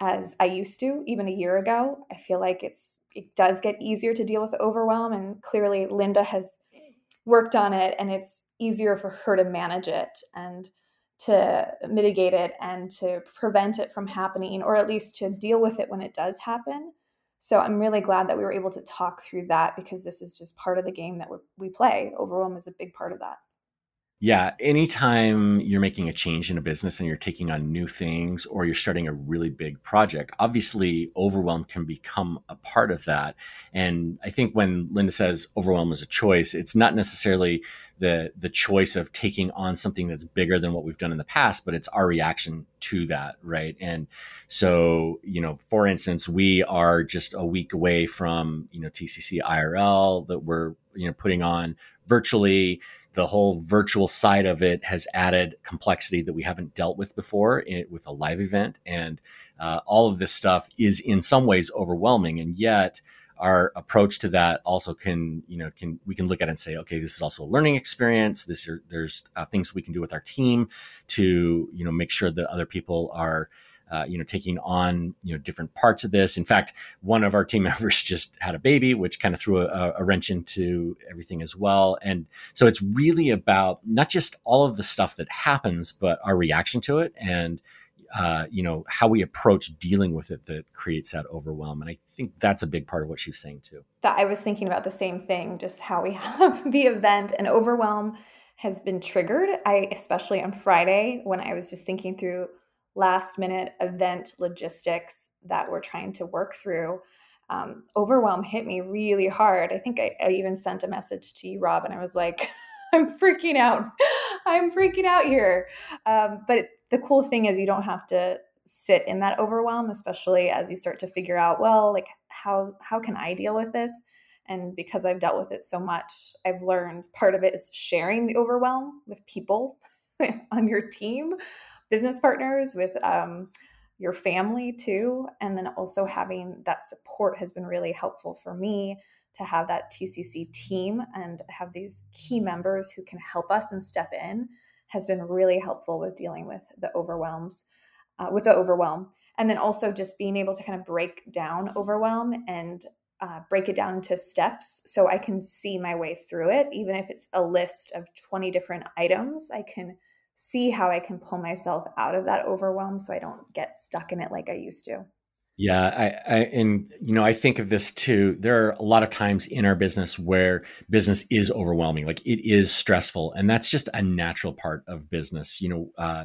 as i used to even a year ago. I feel like it's it does get easier to deal with overwhelm and clearly linda has worked on it and it's easier for her to manage it and to mitigate it and to prevent it from happening or at least to deal with it when it does happen so I'm really glad that we were able to talk through that because this is just part of the game that we play. Overwhelm is a big part of that. Yeah, anytime you're making a change in a business and you're taking on new things or you're starting a really big project, obviously overwhelm can become a part of that. And I think when Linda says overwhelm is a choice, it's not necessarily the the choice of taking on something that's bigger than what we've done in the past, but it's our reaction to that, right? And so, you know, for instance, we are just a week away from, you know, TCC IRL that we're, you know, putting on virtually the whole virtual side of it has added complexity that we haven't dealt with before in, with a live event. And uh, all of this stuff is in some ways overwhelming. And yet, our approach to that also can, you know, can we can look at it and say, okay, this is also a learning experience. This are, there's uh, things we can do with our team to, you know, make sure that other people are uh, you know, taking on, you know, different parts of this. In fact, one of our team (laughs) members just had a baby, which kind of threw a, a wrench into everything as well. And so it's really about not just all of the stuff that happens, but our reaction to it and, uh, you know, how we approach dealing with it that creates that overwhelm. And I think that's a big part of what she's saying too. That I was thinking about the same thing, just how we (laughs) have the event and overwhelm has been triggered. I, especially on Friday, when I was just thinking through last minute event logistics that we're trying to work through. Um, overwhelm hit me really hard. I think I, I even sent a message to you, Rob, and I was like, (laughs) I'm freaking out. I'm freaking out here. Um, but the cool thing is, you don't have to sit in that overwhelm, especially as you start to figure out, well, like how how can I deal with this? And because I've dealt with it so much, I've learned part of it is sharing the overwhelm with people (laughs) on your team business partners, with um, your family too. And then also having that support has been really helpful for me to have that TCC team and have these key members who can help us and step in has been really helpful with dealing with the overwhelms, uh, with the overwhelm. And then also just being able to kind of break down overwhelm and uh, break it down into steps so I can see my way through it. Even if it's a list of 20 different items, I can see how I can pull myself out of that overwhelm so I don't get stuck in it like I used to. Yeah, I, I, and you know I think of this too. There are a lot of times in our business where business is overwhelming, like it is stressful, and that's just a natural part of business. You know, uh,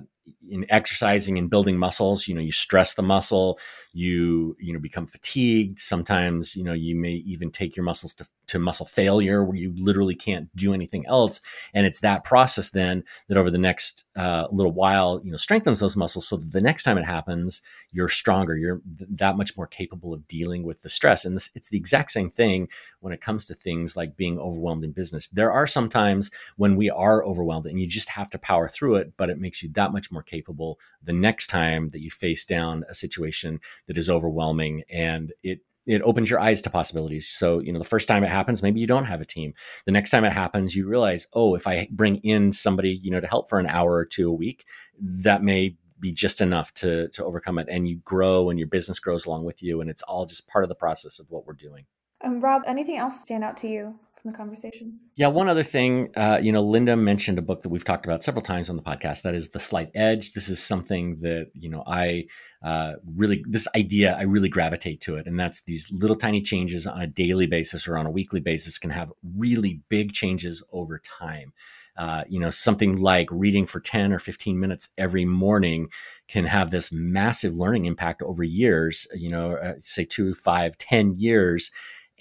in exercising and building muscles you know you stress the muscle you you know become fatigued. Sometimes you know you may even take your muscles to, to muscle failure where you literally can't do anything else. And it's that process then that over the next uh, little while you know strengthens those muscles so the next time it happens you're stronger. You're th- that much more capable of dealing with the stress. And this, it's the exact same thing when it comes to things like being overwhelmed in business. There are some times when we are overwhelmed and you just have to power through it but it makes you that much more capable the next time that you face down a situation that is overwhelming and it it opens your eyes to possibilities. So, you know, the first time it happens, maybe you don't have a team. The next time it happens, you realize, oh, if I bring in somebody, you know, to help for an hour or two a week, that may be just enough to to overcome it. And you grow and your business grows along with you. And it's all just part of the process of what we're doing. Um, Rob, anything else stand out to you the conversation? Yeah, one other thing, uh, you know, Linda mentioned a book that we've talked about several times on the podcast. That is The Slight Edge. This is something that you know I uh, really this idea I really gravitate to it, and that's these little tiny changes on a daily basis or on a weekly basis can have really big changes over time. Uh, you know, something like reading for 10 or 15 minutes every morning can have this massive learning impact over years, you know, uh, say two, five, ten years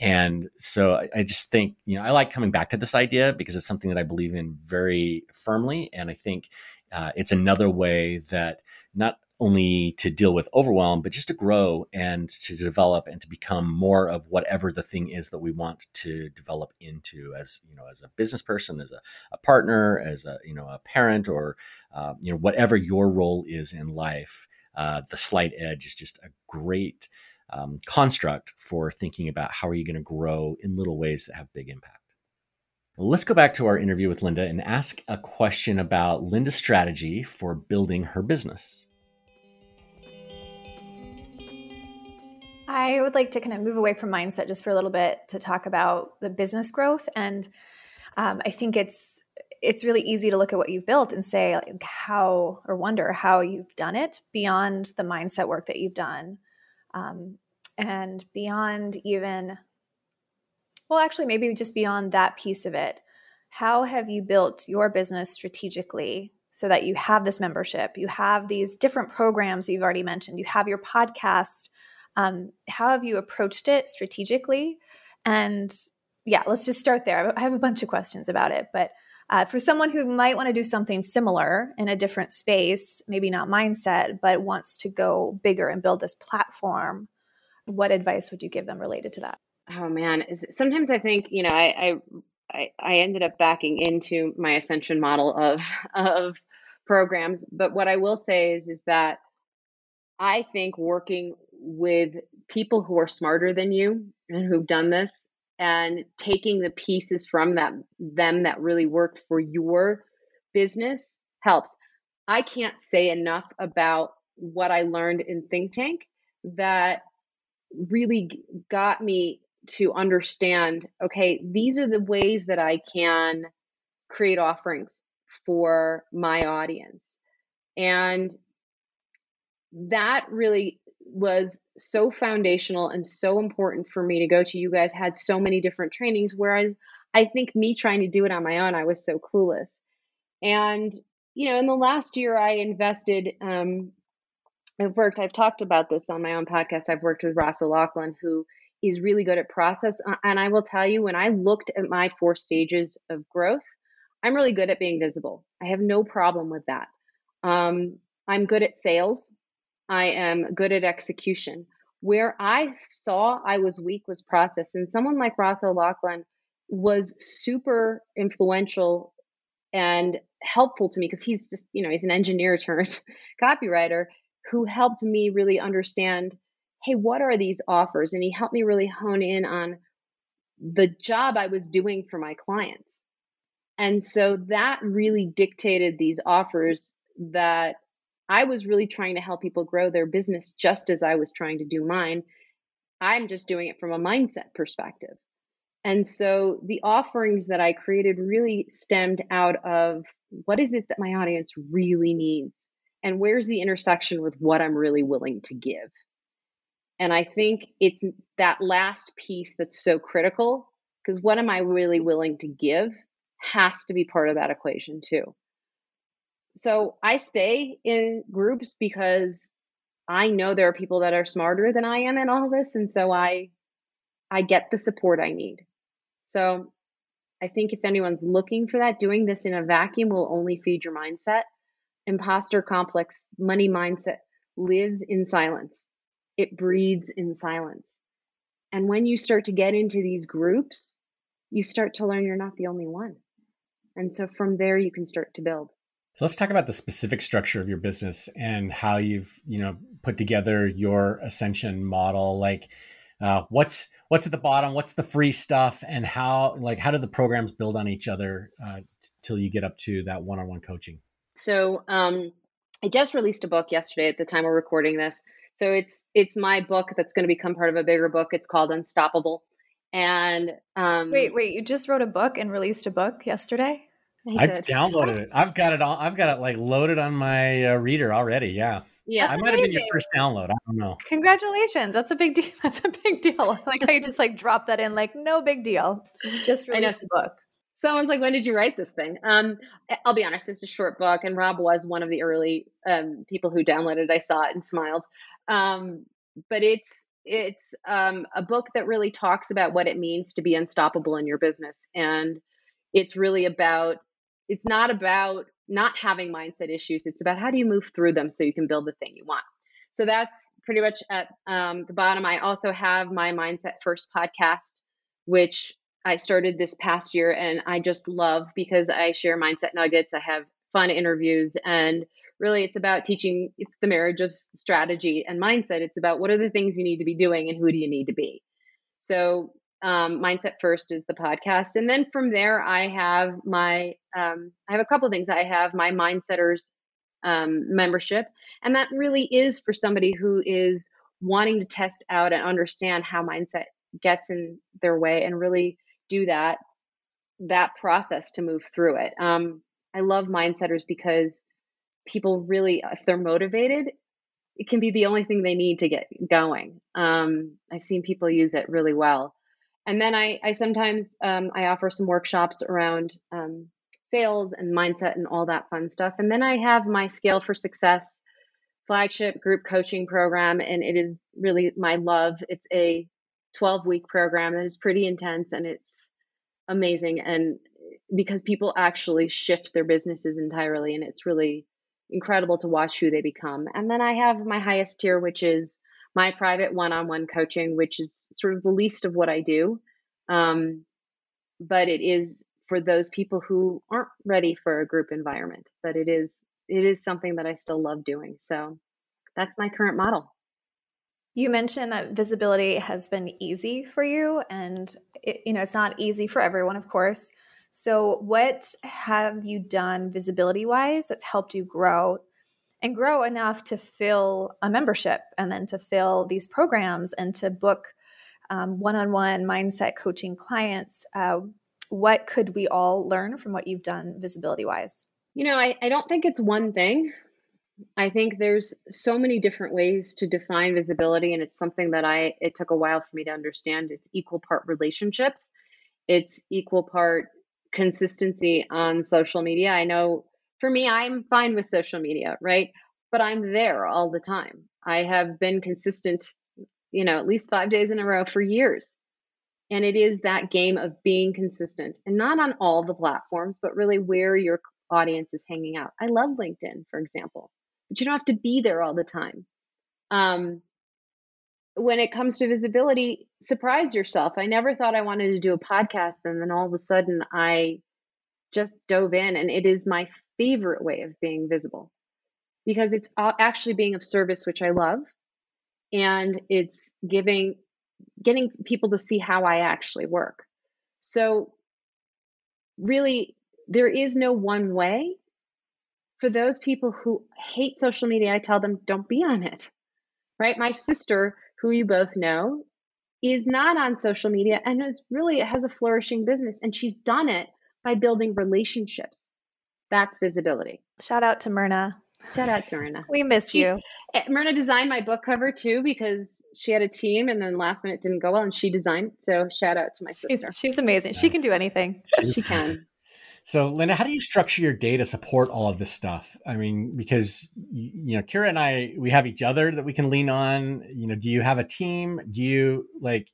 and so I, just think, you know, I like coming back to this idea because it's something that I believe in very firmly. And I think uh, it's another way that not only to deal with overwhelm, but just to grow and to develop and to become more of whatever the thing is that we want to develop into as, you know, as a business person, as a, a partner, as a, you know, a parent or, uh, you know, whatever your role is in life. Uh, the slight edge is just a great um, construct for thinking about how are you going to grow in little ways that have big impact. Let's go back to our interview with Linda and ask a question about Linda's strategy for building her business. I would like to kind of move away from mindset just for a little bit to talk about the business growth. And um, I think it's it's really easy to look at what you've built and say like, how or wonder how you've done it beyond the mindset work that you've done um, and beyond even well actually maybe just beyond that piece of it how have you built your business strategically so that you have this membership? You have these different programs you've already mentioned. You have your podcast. Um, how have you approached it strategically? And yeah let's just start there. I have a bunch of questions about it but uh, for someone who might want to do something similar in a different space, maybe not mindset, but wants to go bigger and build this platform, what advice would you give them related to that? Oh man, sometimes I think you know I I I ended up backing into my ascension model of (laughs) of programs, but what I will say is is that I think working with people who are smarter than you and who've done this and taking the pieces from that them that really worked for your business helps. I can't say enough about what I learned in Think Tank that really got me to understand okay, these are the ways that I can create offerings for my audience. And that really was so foundational and so important for me to go to. You guys had so many different trainings, whereas I think me trying to do it on my own, I was so clueless. And, you know, in the last year, I invested, um, I've worked, I've talked about this on my own podcast. I've worked with Ross O'Lochlainn, who is really good at process. And I will tell you, when I looked at my four stages of growth, I'm really good at being visible. I have no problem with that. Um, I'm good at sales. I am good at execution. Where I saw I was weak was process. And someone like Ross O'Lochlainn was super influential and helpful to me because he's just, you know, he's an engineer turned (laughs) copywriter who helped me really understand hey, what are these offers? And he helped me really hone in on the job I was doing for my clients. And so that really dictated these offers that I was really trying to help people grow their business just as I was trying to do mine. I'm just doing it from a mindset perspective. And so the offerings that I created really stemmed out of what is it that my audience really needs? And where's the intersection with what I'm really willing to give? And I think it's that last piece that's so critical because what am I really willing to give has to be part of that equation too so I stay in groups because I know there are people that are smarter than I am in all this and so I I get the support I need. So I think if anyone's looking for that doing this in a vacuum will only feed your mindset. Imposter complex money mindset lives in silence. It breeds in silence. And when you start to get into these groups, you start to learn you're not the only one. And so from there you can start to build. So let's talk about the specific structure of your business and how you've, you know, put together your ascension model. Like, uh, what's what's at the bottom? What's the free stuff? And how, like, how do the programs build on each other uh, t- till you get up to that one-on-one coaching? So, um, I just released a book yesterday at the time we're recording this. So it's it's my book that's going to become part of a bigger book. It's called Unstoppable, And um, wait, wait, you just wrote a book and released a book yesterday? I have downloaded it. I've got it all. I've got it like loaded on my uh, reader already. Yeah. Yeah, I might have been your first download. I don't know. Congratulations. That's a big deal. (laughs) That's a big deal. Like I just like drop that in, like no big deal. Just released a book. Someone's like, when did you write this thing? Um, I'll be honest, it's a short book, and Rob was one of the early um, people who downloaded. I saw it and smiled. Um, but it's it's um, a book that really talks about what it means to be unstoppable in your business, and it's really about. It's not about not having mindset issues. It's about how do you move through them so you can build the thing you want. So that's pretty much at um, the bottom. I also have my Mindset First podcast, which I started this past year, and I just love because I share mindset nuggets. I have fun interviews, and really it's about teaching. It's the marriage of strategy and mindset. It's about what are the things you need to be doing and who do you need to be. So um, mindset first is the podcast and then from there i have my um, i have a couple things i have my mindsetters um, membership and that really is for somebody who is wanting to test out and understand how mindset gets in their way and really do that that process to move through it. Um, i love mindsetters because people really if they're motivated it can be the only thing they need to get going. Um, i've seen people use it really well. And then I, I sometimes um, I offer some workshops around um, sales and mindset and all that fun stuff. And then I have my Scale for Success flagship group coaching program, and it is really my love. It's a 12 week program that is pretty intense and it's amazing. And because people actually shift their businesses entirely, and it's really incredible to watch who they become. And then I have my highest tier, which is my private one-on-one coaching, which is sort of the least of what I do. Um, but it is for those people who aren't ready for a group environment. But it is it is something that I still love doing. So that's my current model. You mentioned that visibility has been easy for you, and it, you know it's not easy for everyone, of course. So, what have you done visibility wise that's helped you grow and grow enough to fill a membership and then to fill these programs and to book one on one mindset coaching clients. Uh, what could we all learn from what you've done visibility wise? You know, I, I don't think it's one thing. I think there's so many different ways to define visibility, and it's something that I it took a while for me to understand. It's equal part relationships, it's equal part consistency on social media. I know for me, I'm fine with social media, right? But I'm there all the time. I have been consistent, you know, at least five days in a row for years. And it is that game of being consistent and not on all the platforms, but really where your audience is hanging out. I love LinkedIn, for example, but you don't have to be there all the time. Um, when it comes to visibility, surprise yourself. I never thought I wanted to do a podcast, and then all of a sudden I just dove in, and it is my favorite way of being visible because it's actually being of service, which I love. And it's giving, getting people to see how I actually work. So, really, there is no one way. For those people who hate social media, I tell them don't be on it. Right? My sister, who you both know, is not on social media and is really has a flourishing business and she's done it by building relationships that's visibility. Shout out to Myrna. Shout out to Myrna. we miss she, you. Eh, Myrna designed my book cover too because she had a team and then last minute didn't go well and she designed. So shout out to my sister. She's, she's amazing. She can do anything. she can. So, Linda, how do you structure your day to support all of this stuff? I mean, because you know, Kira and I, we have each other that we can lean on. You know, do you have a team? Do you like?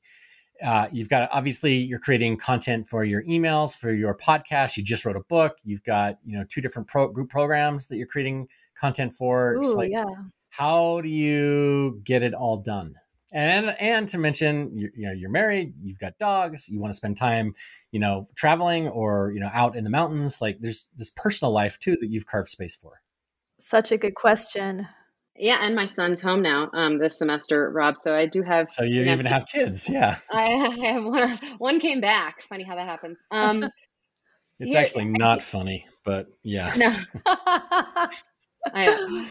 Uh, you've got obviously you're creating content for your emails for your podcast. You just wrote a book. You've got you know two different pro- group programs that you're creating content for. Ooh, like, yeah. How do you get it all done? And and to mention, you, you know, you're married. You've got dogs. You want to spend time, you know, traveling or you know out in the mountains. Like there's this personal life too that you've carved space for. Such a good question. Yeah, and my son's home now um, this semester, Rob. So I do have. So you even have kids, yeah. (laughs) I have one. One came back. Funny how that happens. Um, (laughs) it's here, actually not funny, but yeah. No. (laughs) I,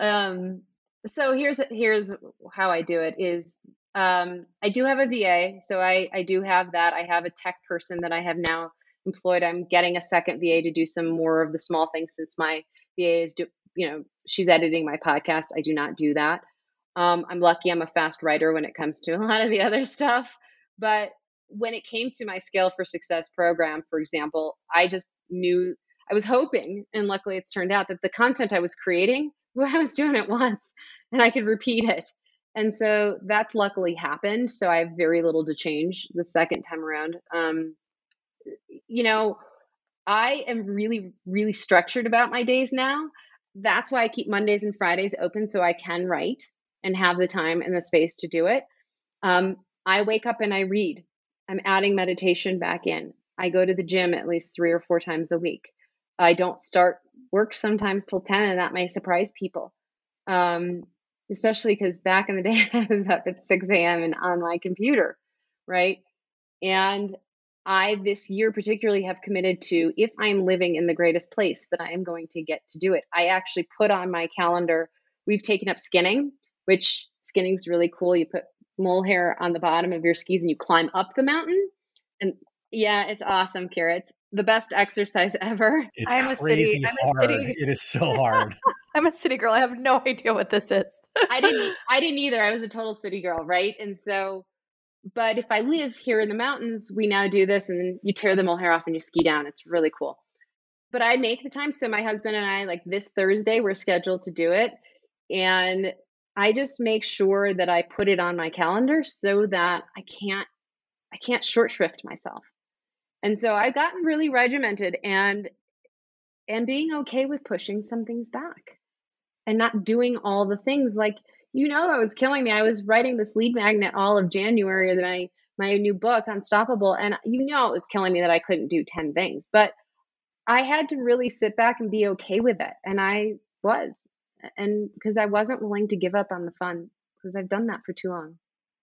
um. So here's here's how I do it. Is Um, I do have a VA, so I, I do have that. I have a tech person that I have now employed. I'm getting a second VA to do some more of the small things since my VA is do you know she's editing my podcast. I do not do that. Um, I'm lucky. I'm a fast writer when it comes to a (laughs) lot of the other stuff, but when it came to my Scale for Success program, for example, I just knew I was hoping, and luckily it's turned out that the content I was creating, (laughs) well, I was doing it once and I could repeat it. And so that's luckily happened. So I have very little to change the second time around. Um, you know, I am really, really structured about my days now. That's why I keep Mondays and Fridays open so I can write and have the time and the space to do it. Um, I wake up and I read. I'm adding meditation back in. I go to the gym at least three or four times a week. I don't start work sometimes till 10, and that may surprise people. Um, especially because back in the (laughs) day, I was up at 6 a.m. and on my computer, right? And I, this year particularly, have committed to if I'm living in the greatest place, that I am going to get to do it. I actually put on my calendar, we've taken up skinning, which skinning is really cool. You put mohair on the bottom of your skis and you climb up the mountain. And yeah, it's awesome, Carrots. The best exercise (laughs) ever. It's I'm crazy a city, hard. A city, it is so (laughs) hard. I'm a city girl. I have no idea what this is. I didn't I didn't either. I was a total city girl, right? And so but if I live here in the mountains, we now do this and you tear the mohair off and you ski down. It's really cool. But I make the time. So my husband and I, like this Thursday, we're scheduled to do it. And I just make sure that I put it on my calendar so that I can't I can't short shrift myself. And so I've gotten really regimented and and being okay with pushing some things back and not doing all the things like you know it was killing me. I was writing this lead magnet all of January of my my new book Unstoppable and you know it was killing me that I couldn't do 10 things. But I had to really sit back and be okay with it and I was and because I wasn't willing to give up on the fun because I've done that for too long.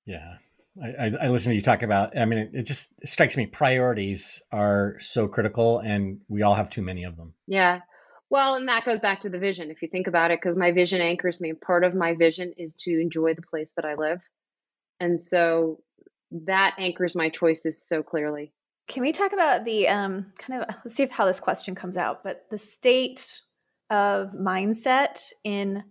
Yeah. I, I, listen to you talk about, I mean, it, it just strikes me priorities are so critical and we all have too many of them. Yeah. Well, and that goes back to the vision, if you think about it, because my vision anchors me. Part of my vision is to enjoy the place that I live. And so that anchors my choices so clearly. Can we talk about the um, kind of, (laughs) let's see if how this question comes out, but the state of mindset in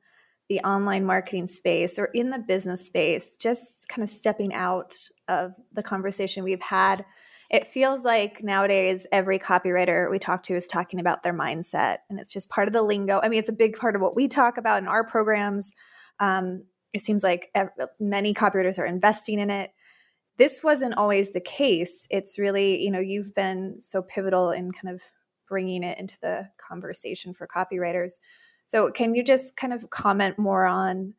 the online marketing space or in the business space, just kind of stepping out of the conversation we've had, it feels like nowadays every copywriter we talk to is talking about their mindset. And it's just part of the lingo. I mean, it's a big part of what we talk about in our programs. Um, it seems like many copywriters are investing in it. This wasn't always the case. It's really, you know, you've been so pivotal in kind of bringing it into the conversation for copywriters. So, can you just kind of comment more on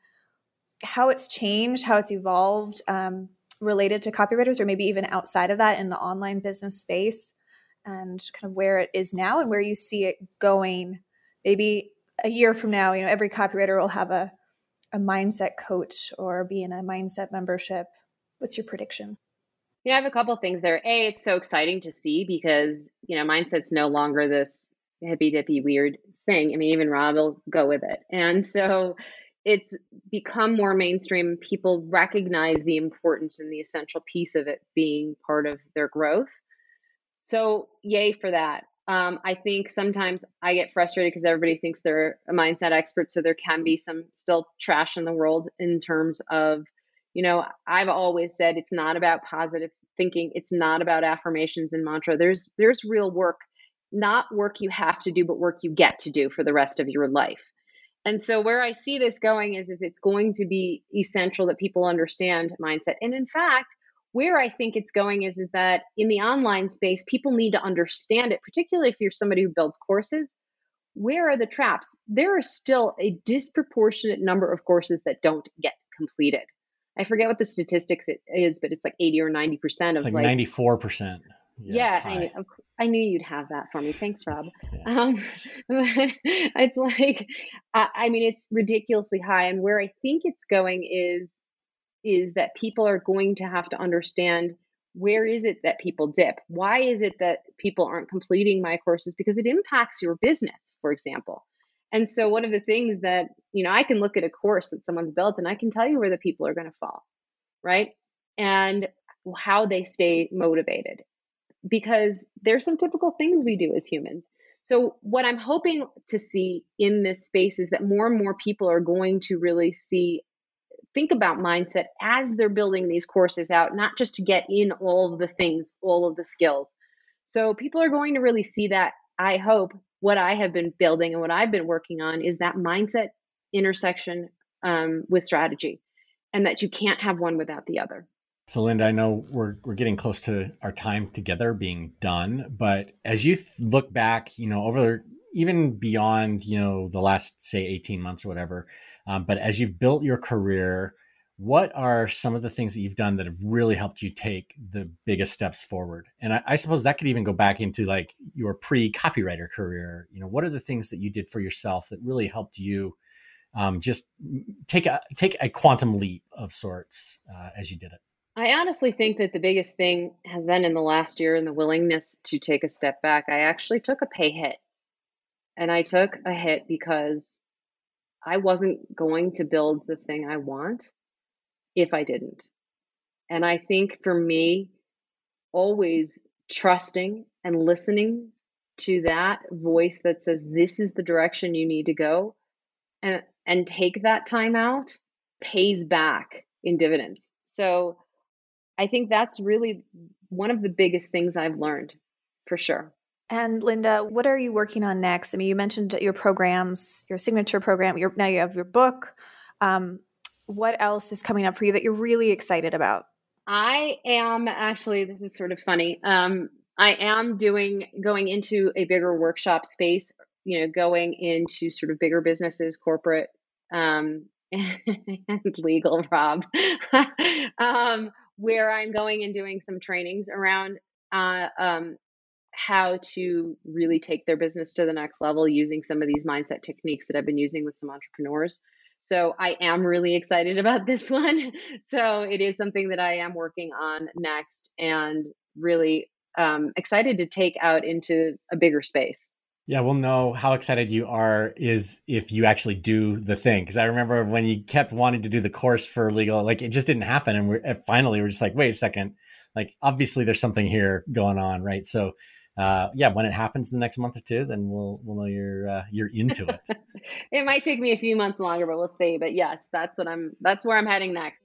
how it's changed, how it's evolved um, related to copywriters, or maybe even outside of that in the online business space, and kind of where it is now and where you see it going? Maybe a year from now, you know, every copywriter will have a a mindset coach or be in a mindset membership. What's your prediction? you know I have a couple things there. A, it's so exciting to see because, you know, mindset's no longer this hippy dippy weird thing. I mean, even Rob will go with it. And so it's become more mainstream. People recognize the importance and the essential piece of it being part of their growth. So, yay for that. Um, I think sometimes I get frustrated because everybody thinks they're a mindset expert. So there can be some still trash in the world in terms of you know, I've always said it's not about positive thinking. It's not about affirmations and mantra. There's there's real work, not work you have to do, but work you get to do for the rest of your life. And so where I see this going is is it's going to be essential that people understand mindset. And in fact, where I think it's going is is that in the online space, people need to understand it, particularly if you're somebody who builds courses. Where are the traps? There are still a disproportionate number of courses that don't get completed. I forget what the statistics it is, but it's like 80 or 90% it's of like, like 94%. Yeah, yeah I, I knew you'd have that for me. Thanks, (laughs) Rob. Yeah. Um, (laughs) it's like, I, I mean, it's ridiculously high. And where I think it's going is, is that people are going to have to understand where is it that people dip? Why is it that people aren't completing my courses? Because it impacts your business, for example. And so one of the things that, you know, I can look at a course that someone's built and I can tell you where the people are going to fall. right? And how they stay motivated. Because there's some typical things we do as humans. So, what I'm hoping to see in this space is that more and more people are going to really see, think about mindset as they're building these courses out, not just to get in all of the things, all of the skills. So, people are going to really see that, I hope, what I have been building and what I've been working on is that mindset intersection um, with strategy, and that you can't have one without the other. So, Linda, I know we're we're getting close to our time together being done, but as you th- look back, you know, over even beyond, you know, the last say eighteen months or whatever, um, but as you've built your career, what are some of the things that you've done that have really helped you take the biggest steps forward? And I, I, suppose that could even go back into like your pre-copywriter career. You know what are the things that you did for yourself that really helped you um, just take a take a quantum leap of sorts uh, as you did it i honestly think that the biggest thing has been in the last year and the willingness to take a step back i actually took a pay hit and i took a hit because i wasn't going to build the thing i want if I didn't. And I think for me, always trusting and listening to that voice that says this is the direction you need to go and and take that time out pays back in dividends. So I think that's really one of the biggest things I've learned for sure. And Linda, what are you working on next? I mean, you mentioned your programs, your signature program. Your, now you have your book. Um, what else is coming up for you that you're really excited about? I am actually, this is sort of funny. Um, I am doing going into a bigger workshop space, you know, going into sort of bigger businesses, corporate, um, (laughs) and legal, Rob, (laughs) um, where I'm going and doing some trainings around uh, um, how to really take their business to the next level using some of these mindset techniques that I've been using with some entrepreneurs. So I am really excited about this (laughs) one. So it is something that I am working on next and really um, excited to take out into a bigger space. Yeah, we'll know how excited you are is if you actually do the thing. Because I remember when you kept wanting to do the course for legal, like it just didn't happen, and we're finally we're just like, wait a second, like obviously there's something here going on, right? So uh, yeah, when it happens in the next month or two, then we'll we'll know you're uh, you're into it. (laughs) it might take me a few months longer, but we'll see. But yes, that's what I'm. That's where I'm heading next.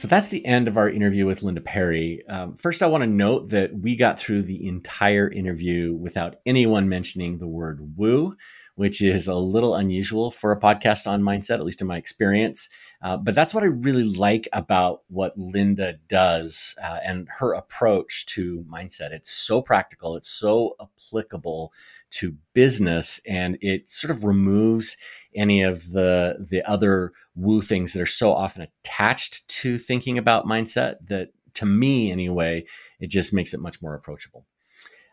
So that's the end of our interview with Linda Perry. Um, first, I want to note that we got through the entire interview without anyone mentioning the word woo which is a little unusual for a podcast on mindset, at least in my experience. Uh, but that's what I really like about what Linda does uh, and her approach to mindset. It's so practical, it's so applicable to business, and it sort of removes any of the the other woo things that are so often attached to thinking about mindset. That, to me, anyway, it just makes it much more approachable.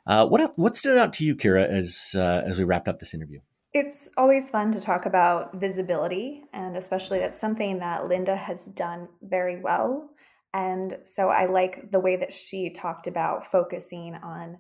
Uh, what what stood out to you, Kira, as uh, as we wrapped up this interview? It's always fun to talk about visibility, and especially that's something that Linda has done very well. And so I like the way that she talked about focusing on,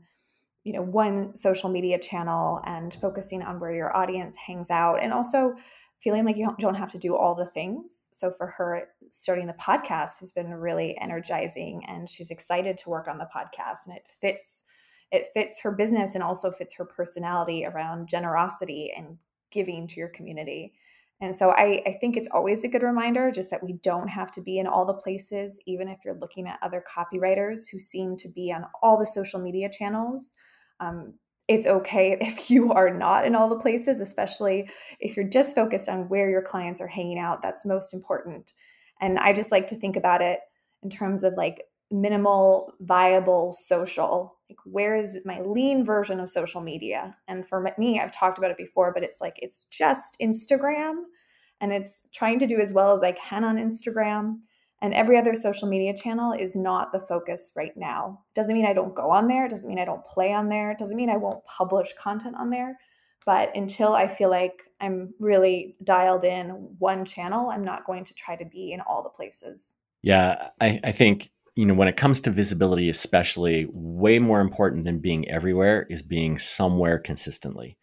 you know, one social media channel and focusing on where your audience hangs out, and also feeling like you don't have to do all the things. So for her, starting the podcast has been really energizing, and she's excited to work on the podcast, and it fits it fits her business and also fits her personality around generosity and giving to your community. And so I, I think it's always a good reminder just that we don't have to be in all the places, even if you're looking at other copywriters who seem to be on all the social media channels. Um, it's okay (laughs) if you are not in all the places, especially if you're just focused on where your clients are hanging out. That's most important. And I just like to think about it in terms of like minimal viable social like where is my lean version of social media and for me i've talked about it before but it's like it's just instagram and it's trying to do as well as i can on instagram and every other social media channel is not the focus right now. Doesn't mean i don't go on there. Doesn't mean i don't play on there. Doesn't mean i won't publish content on there. But until i feel like i'm really dialed in one channel i'm not going to try to be in all the places. Yeah i, I think you know, when it comes to visibility, especially, way more important than being everywhere is being somewhere consistently.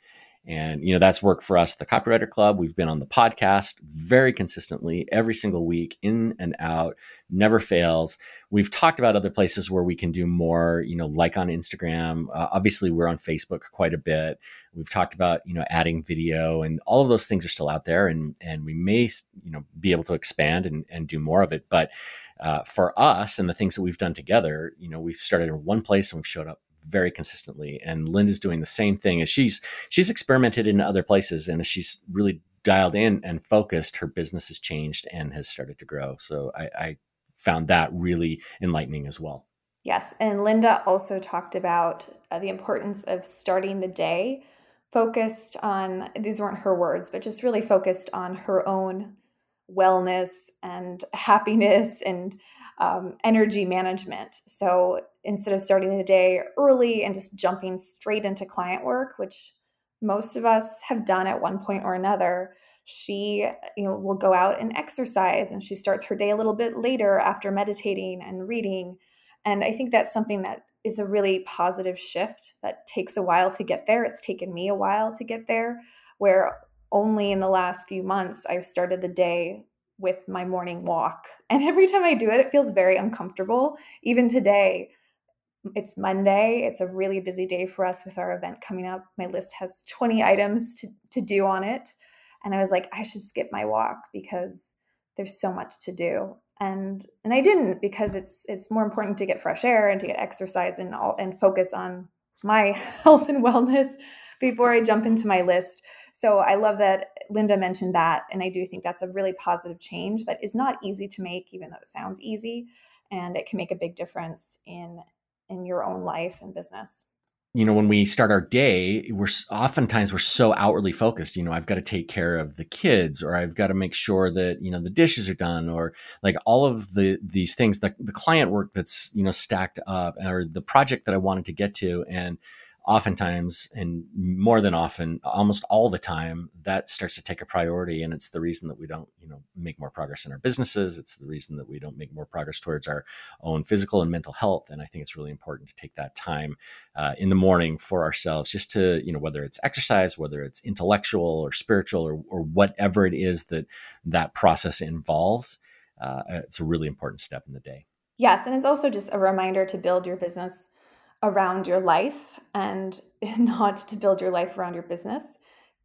And, you know, that's worked for us, the Copywriter Club. We've been on the podcast very consistently every single week, in and out, never fails. We've talked about other places where we can do more, you know, like on Instagram. Uh, obviously, we're on Facebook quite a bit. We've talked about, you know, adding video and all of those things are still out there. And, and we may, you know, be able to expand and, and do more of it. But uh, for us and the things that we've done together, you know, we started in one place and we've showed up very consistently. And Linda's doing the same thing as she's she's experimented in other places and as she's really dialed in and focused, her business has changed and has started to grow. So I, I found that really enlightening as well. Yes. And Linda also talked about uh, the importance of starting the day focused on, these weren't her words, but just really focused on her own wellness and happiness and um, energy management. So instead of starting the day early and just jumping straight into client work, which most of us have done at one point or another, she you know will go out and exercise and she starts her day a little bit later after meditating and reading. And I think that's something that is a really positive shift that takes a while to get there. It's taken me a while to get there, where only in the last few months I've started the day with my morning walk. And every time I do it, it feels very uncomfortable. Even today, it's Monday. It's a really busy day for us with our event coming up. My list has 20 items to, to do on it. And I was like, I should skip my walk because there's so much to do. And and I didn't because it's it's more important to get fresh air and to get exercise and all and focus on my (laughs) health and wellness before I jump into my list. So I love that Linda mentioned that. And I do think that's a really positive change that is not easy to make, even though it sounds easy. And it can make a big difference in in your own life and business? You know when we start our day we're oftentimes we're so outwardly focused you know i've got to take care of the kids or i've got to make sure that you know the dishes are done or like all of the these things the, the client work that's you know stacked up or the project that i wanted to get to and oftentimes and more than often almost all the time that starts to take a priority and it's the reason that we don't you know make more progress in our businesses. It's the reason that we don't make more progress towards our own physical and mental health and i think it's really important to take that time uh, in the morning for ourselves just to you know whether it's exercise whether it's intellectual or spiritual or, or whatever it is that that process involves uh, it's a really important step in the day. Yes and it's also just a reminder to build your business around your life and (laughs) not to build your life around your business,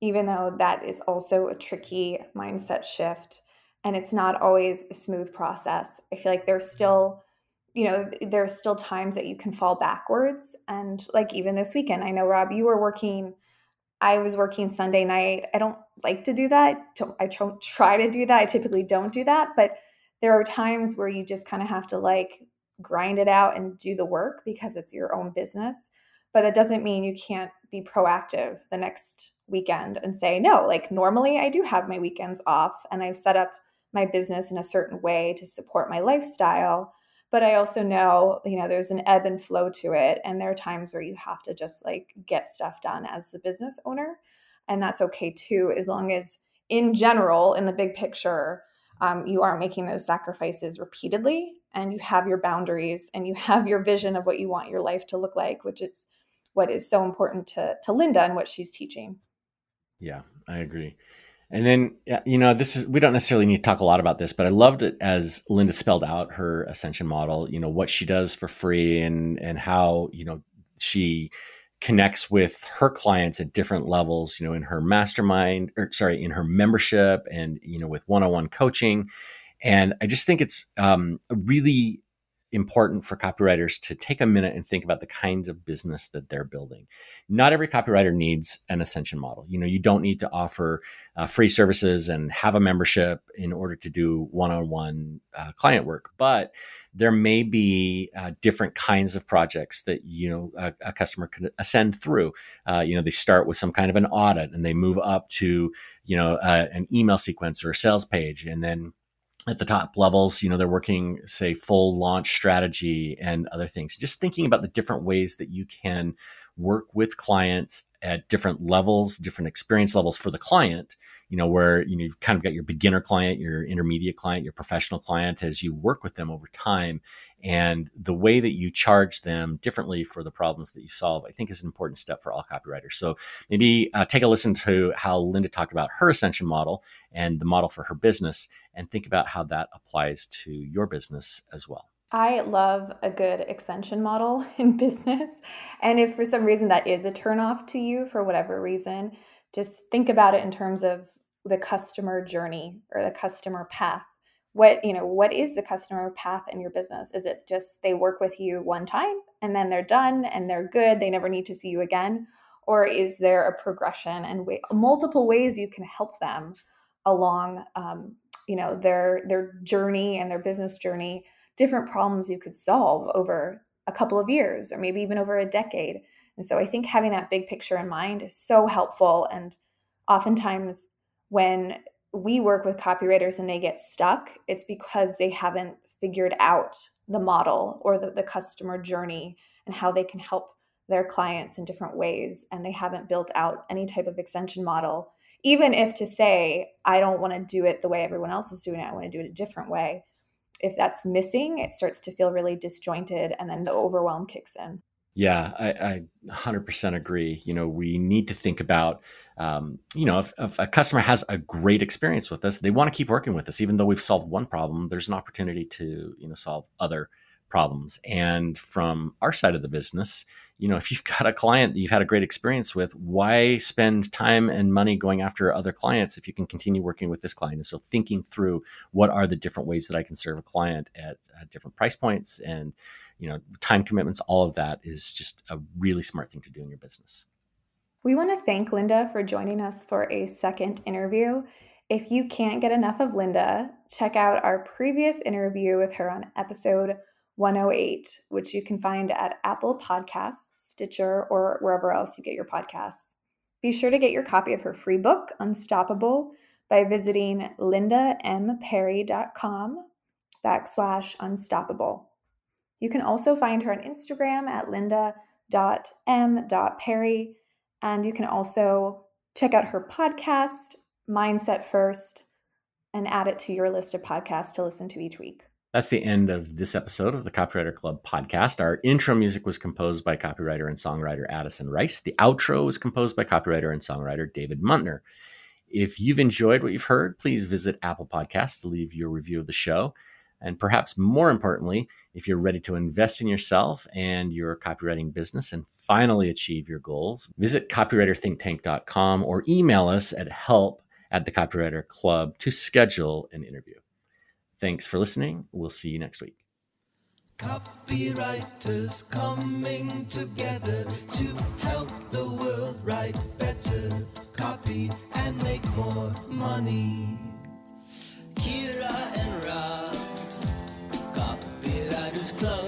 even though that is also a tricky mindset shift. And it's not always a smooth process. I feel like there's still, you know, there's still times that you can fall backwards. And like even this weekend, I know, Rob, you were working. I was working Sunday night. I don't like to do that. Don't I try to do that. I typically don't do that. But there are times where you just kind of have to like grind it out and do the work because it's your own business. But it doesn't mean you can't be proactive the next weekend and say, no, like normally I do have my weekends off and I've set up my business in a certain way to support my lifestyle. But I also know, you know, there's an ebb and flow to it. And there are times where you have to just like get stuff done as the business owner. And that's okay too, as long as in general, in the big picture, um, you aren't making those sacrifices repeatedly and you have your boundaries and you have your vision of what you want your life to look like which is what is so important to to linda and what she's teaching. Yeah i agree. And then you know this is we don't necessarily need to talk a lot about this but i loved it as linda spelled out her ascension model you know what she does for free and and how you know she connects with her clients at different levels you know in her mastermind or sorry in her membership and you know with one-on-one coaching. And i just think it's um, really important for copywriters to take a minute and think about the kinds of business that they're building. Not every copywriter needs an ascension model. You know, you don't need to offer uh, free services and have a membership in order to do one-on-one uh, client work, but there may be uh, different kinds of projects that you know a, a customer can ascend through. Uh, you know, they start with some kind of an audit and they move up to you know uh, an email sequence or a sales page, and then at the top levels, you know, they're working, say, full launch strategy and other things. Just thinking about the different ways that you can work with clients at different levels, different experience levels for the client you know, where you know you've kind of got your beginner client, your intermediate client, your professional client as you work with them over time. And the way that you charge them differently for the problems that you solve, I think is an important step for all copywriters. So maybe uh, take a listen to how Linda talked about her ascension model and the model for her business and think about how that applies to your business as well. I love a good ascension model (laughs) in business. And if for some reason that is a turnoff to you for whatever reason, just think about it in terms of the customer journey or the customer path. What, you know, what is the customer path in your business? Is it just they work with you one time and then they're done and they're good, they never need to see you again? Or is there a progression and way, multiple ways you can help them along um, you know, their their journey and their business journey different problems you could solve over a couple of years or maybe even over a decade. And so I think having that big picture in mind is so helpful. And oftentimes, when we work with copywriters and they get stuck, it's because they haven't figured out the model or the, the customer journey and how they can help their clients in different ways. And they haven't built out any type of ascension model. Even if to say, I don't want to do it the way everyone else is doing it, I want to do it a different way if that's missing, it starts to feel really disjointed and then the overwhelm kicks in. Yeah, I, I 100% agree. You know, we need to think about, um, you know, if, if, a customer has a great experience with us, they want to keep working with us, even though we've solved one problem. There's an opportunity to, you know, solve other problems. And from our side of the business, you know, if you've got a client that you've had a great experience with, why spend time and money going after other clients if you can continue working with this client? And so thinking through what are the different ways that I can serve a client at, at different price points and, you know, time commitments, all of that is just a really smart thing to do in your business. We want to thank Linda for joining us for a second interview. If you can't get enough of Linda, check out our previous interview with her on episode 108, which you can find at Apple Podcasts, Stitcher, or wherever else you get your podcasts. Be sure to get your copy of her free book, Unstoppable, by visiting lindamperry.com backslash unstoppable. You can also find her on Instagram at linda.m.perry, and you can also check out her podcast, Mindset First, and add it to your list of podcasts to listen to each week. That's the end of this episode of the Copywriter Club podcast. Our intro music was composed by copywriter and songwriter Addison Rice. The outro was composed by copywriter and songwriter David Muntner. If you've enjoyed what you've heard, please visit Apple Podcasts to leave your review of the show. And perhaps more importantly, if you're ready to invest in yourself and your copywriting business and finally achieve your goals, visit copywriterthinktank.com or email us at help at the Copywriter Club to schedule an interview. Thanks for listening. We'll see you next week. Copywriters coming together to help the world write better copy and make more money. Kira and Rob's Copywriters Club.